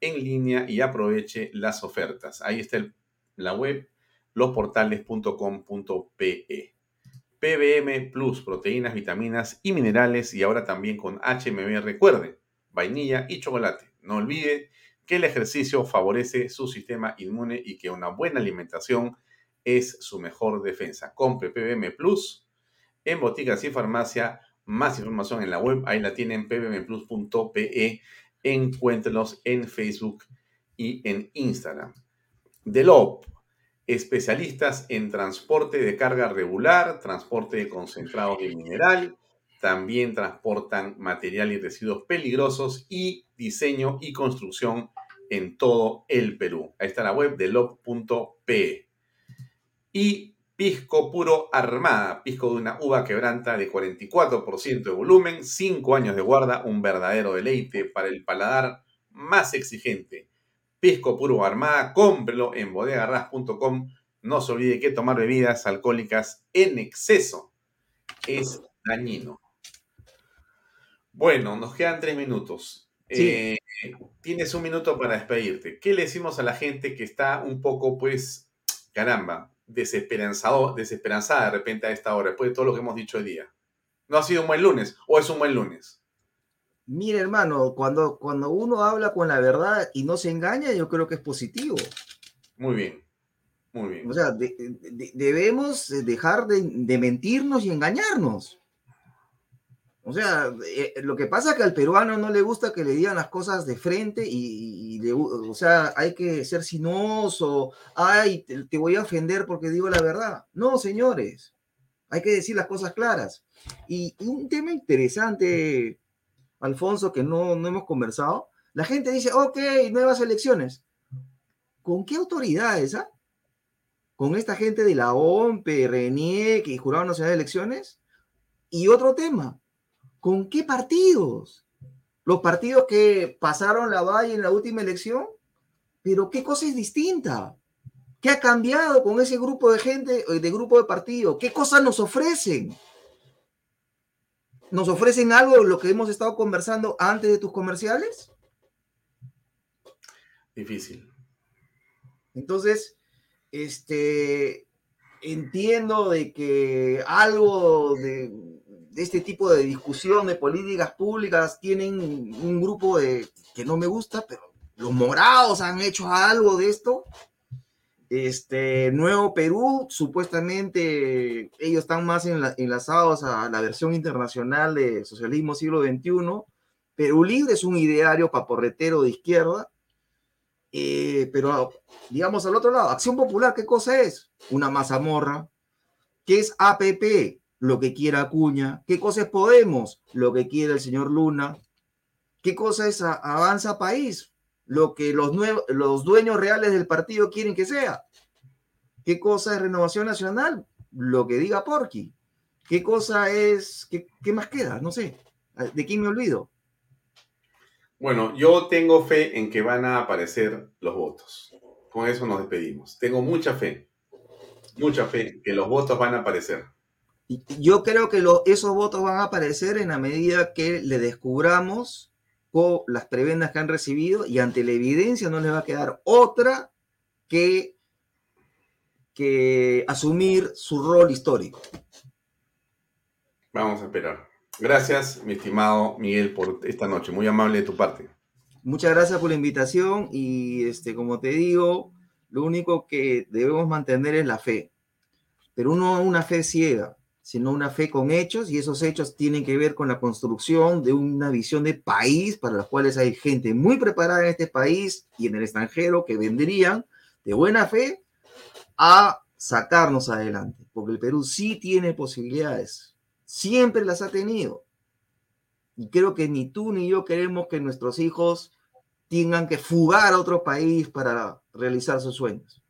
en línea y aproveche las ofertas. Ahí está la web losportales.com.pe. PBM Plus, proteínas, vitaminas y minerales y ahora también con HMB. Recuerde, vainilla y chocolate. No olvide que el ejercicio favorece su sistema inmune y que una buena alimentación es su mejor defensa. Compre PBM Plus en boticas y farmacia. Más información en la web, ahí la tienen pbmplus.pe. Encuéntrenlos en Facebook y en Instagram. Delop, especialistas en transporte de carga regular, transporte de concentrados de mineral, también transportan material y residuos peligrosos y diseño y construcción en todo el Perú. Ahí está la web de log.pe. Y pisco puro armada, pisco de una uva quebranta de 44% de volumen, 5 años de guarda, un verdadero deleite para el paladar más exigente. Pisco puro armada, cómprelo en bodegarras.com. No se olvide que tomar bebidas alcohólicas en exceso es dañino. Bueno, nos quedan tres minutos. Sí. Eh, tienes un minuto para despedirte. ¿Qué le decimos a la gente que está un poco, pues, caramba, desesperanzado, desesperanzada de repente a esta hora, después de todo lo que hemos dicho hoy día? ¿No ha sido un buen lunes o es un buen lunes? Mire, hermano, cuando, cuando uno habla con la verdad y no se engaña, yo creo que es positivo. Muy bien, muy bien. O sea, de- de- debemos dejar de, de mentirnos y engañarnos. O sea, eh, lo que pasa es que al peruano no le gusta que le digan las cosas de frente y, y le o sea, hay que ser sinuoso, ay, te, voy a ofender porque digo la verdad. No, señores, hay que decir las cosas claras. Y, un tema interesante, Alfonso, que no, no hemos conversado, la gente dice, ok, nuevas elecciones. ¿Con qué autoridades? ah? ¿Con esta gente de la OMPE, RENIEC y Jurado Nacional de Elecciones? Y otro tema, ¿con qué partidos? Los partidos que pasaron la valla en la última elección, pero ¿qué cosa es distinta? ¿Qué ha cambiado con ese grupo de gente, eh, de grupo de partidos? ¿Qué cosas nos ofrecen? ¿Nos ofrecen algo de lo que hemos estado conversando antes de tus comerciales? Difícil. Entonces, este, entiendo de que algo de este tipo de discusión de políticas públicas tienen un grupo de que no me gusta, pero los morados han hecho algo de esto. Este Nuevo Perú, supuestamente ellos están más enla- enlazados a la versión internacional de socialismo siglo XXI. Perú Libre es un ideario paporretero de izquierda, eh, pero digamos al otro lado, Acción Popular, ¿qué cosa es? Una mazamorra. ¿Qué es APP? Lo que quiera Acuña. ¿Qué cosa es Podemos? Lo que quiere el señor Luna. ¿Qué cosa es Avanza País? Lo que los, los dueños reales del partido quieren que sea. ¿Qué cosa es Renovación Nacional? Lo que diga Porky. ¿Qué cosa es? ¿Qué, qué más queda? No sé. ¿De quién me olvido? Bueno, yo tengo fe en que van a aparecer los votos. Con eso nos despedimos. Tengo mucha fe, mucha fe en que los votos van a aparecer. Yo creo que lo- esos votos van a aparecer en la medida que le descubramos las prebendas que han recibido y ante la evidencia no les va a quedar otra que, que asumir su rol histórico. Vamos a esperar. Gracias, mi estimado Miguel, por esta noche. Muy amable de tu parte. Muchas gracias por la invitación y este, como te digo, lo único que debemos mantener es la fe, pero no una fe ciega, sino una fe con hechos y esos hechos tienen que ver con la construcción de una visión de país para las cuales hay gente muy preparada en este país y en el extranjero que vendrían de buena fe a sacarnos adelante, porque el Perú sí tiene posibilidades, siempre las ha tenido. Y creo que ni tú ni yo queremos que nuestros hijos tengan que fugar a otro país para realizar sus sueños.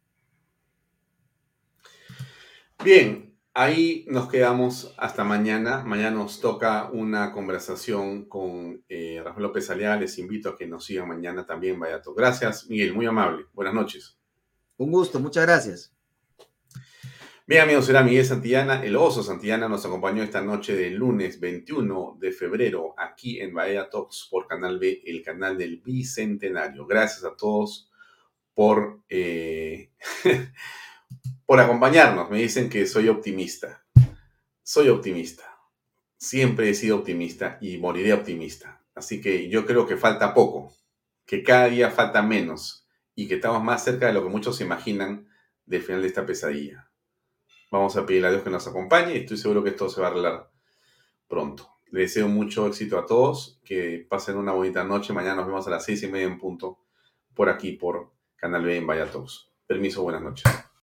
Bien, ahí nos quedamos hasta mañana. Mañana nos toca una conversación con eh, Rafael López Aliaga. Les invito a que nos sigan mañana también, Vallato. Gracias, Miguel. Muy amable. Buenas noches. Un gusto, muchas gracias. Bien, amigos, será Miguel Santillana. El oso Santillana nos acompañó esta noche del lunes 21 de febrero aquí en Bahía Talks por Canal B, el canal del Bicentenario. Gracias a todos por, eh, (laughs) por acompañarnos. Me dicen que soy optimista. Soy optimista. Siempre he sido optimista y moriré optimista. Así que yo creo que falta poco. que cada día falta menos y que estamos más cerca de lo que muchos se imaginan del final de esta pesadilla. Vamos a pedirle a Dios que nos acompañe y estoy seguro que esto se va a arreglar pronto. Les deseo mucho éxito a todos, que pasen una bonita noche. Mañana nos vemos a las seis y media en punto por aquí, por Canal B en Talks. Permiso, buenas noches.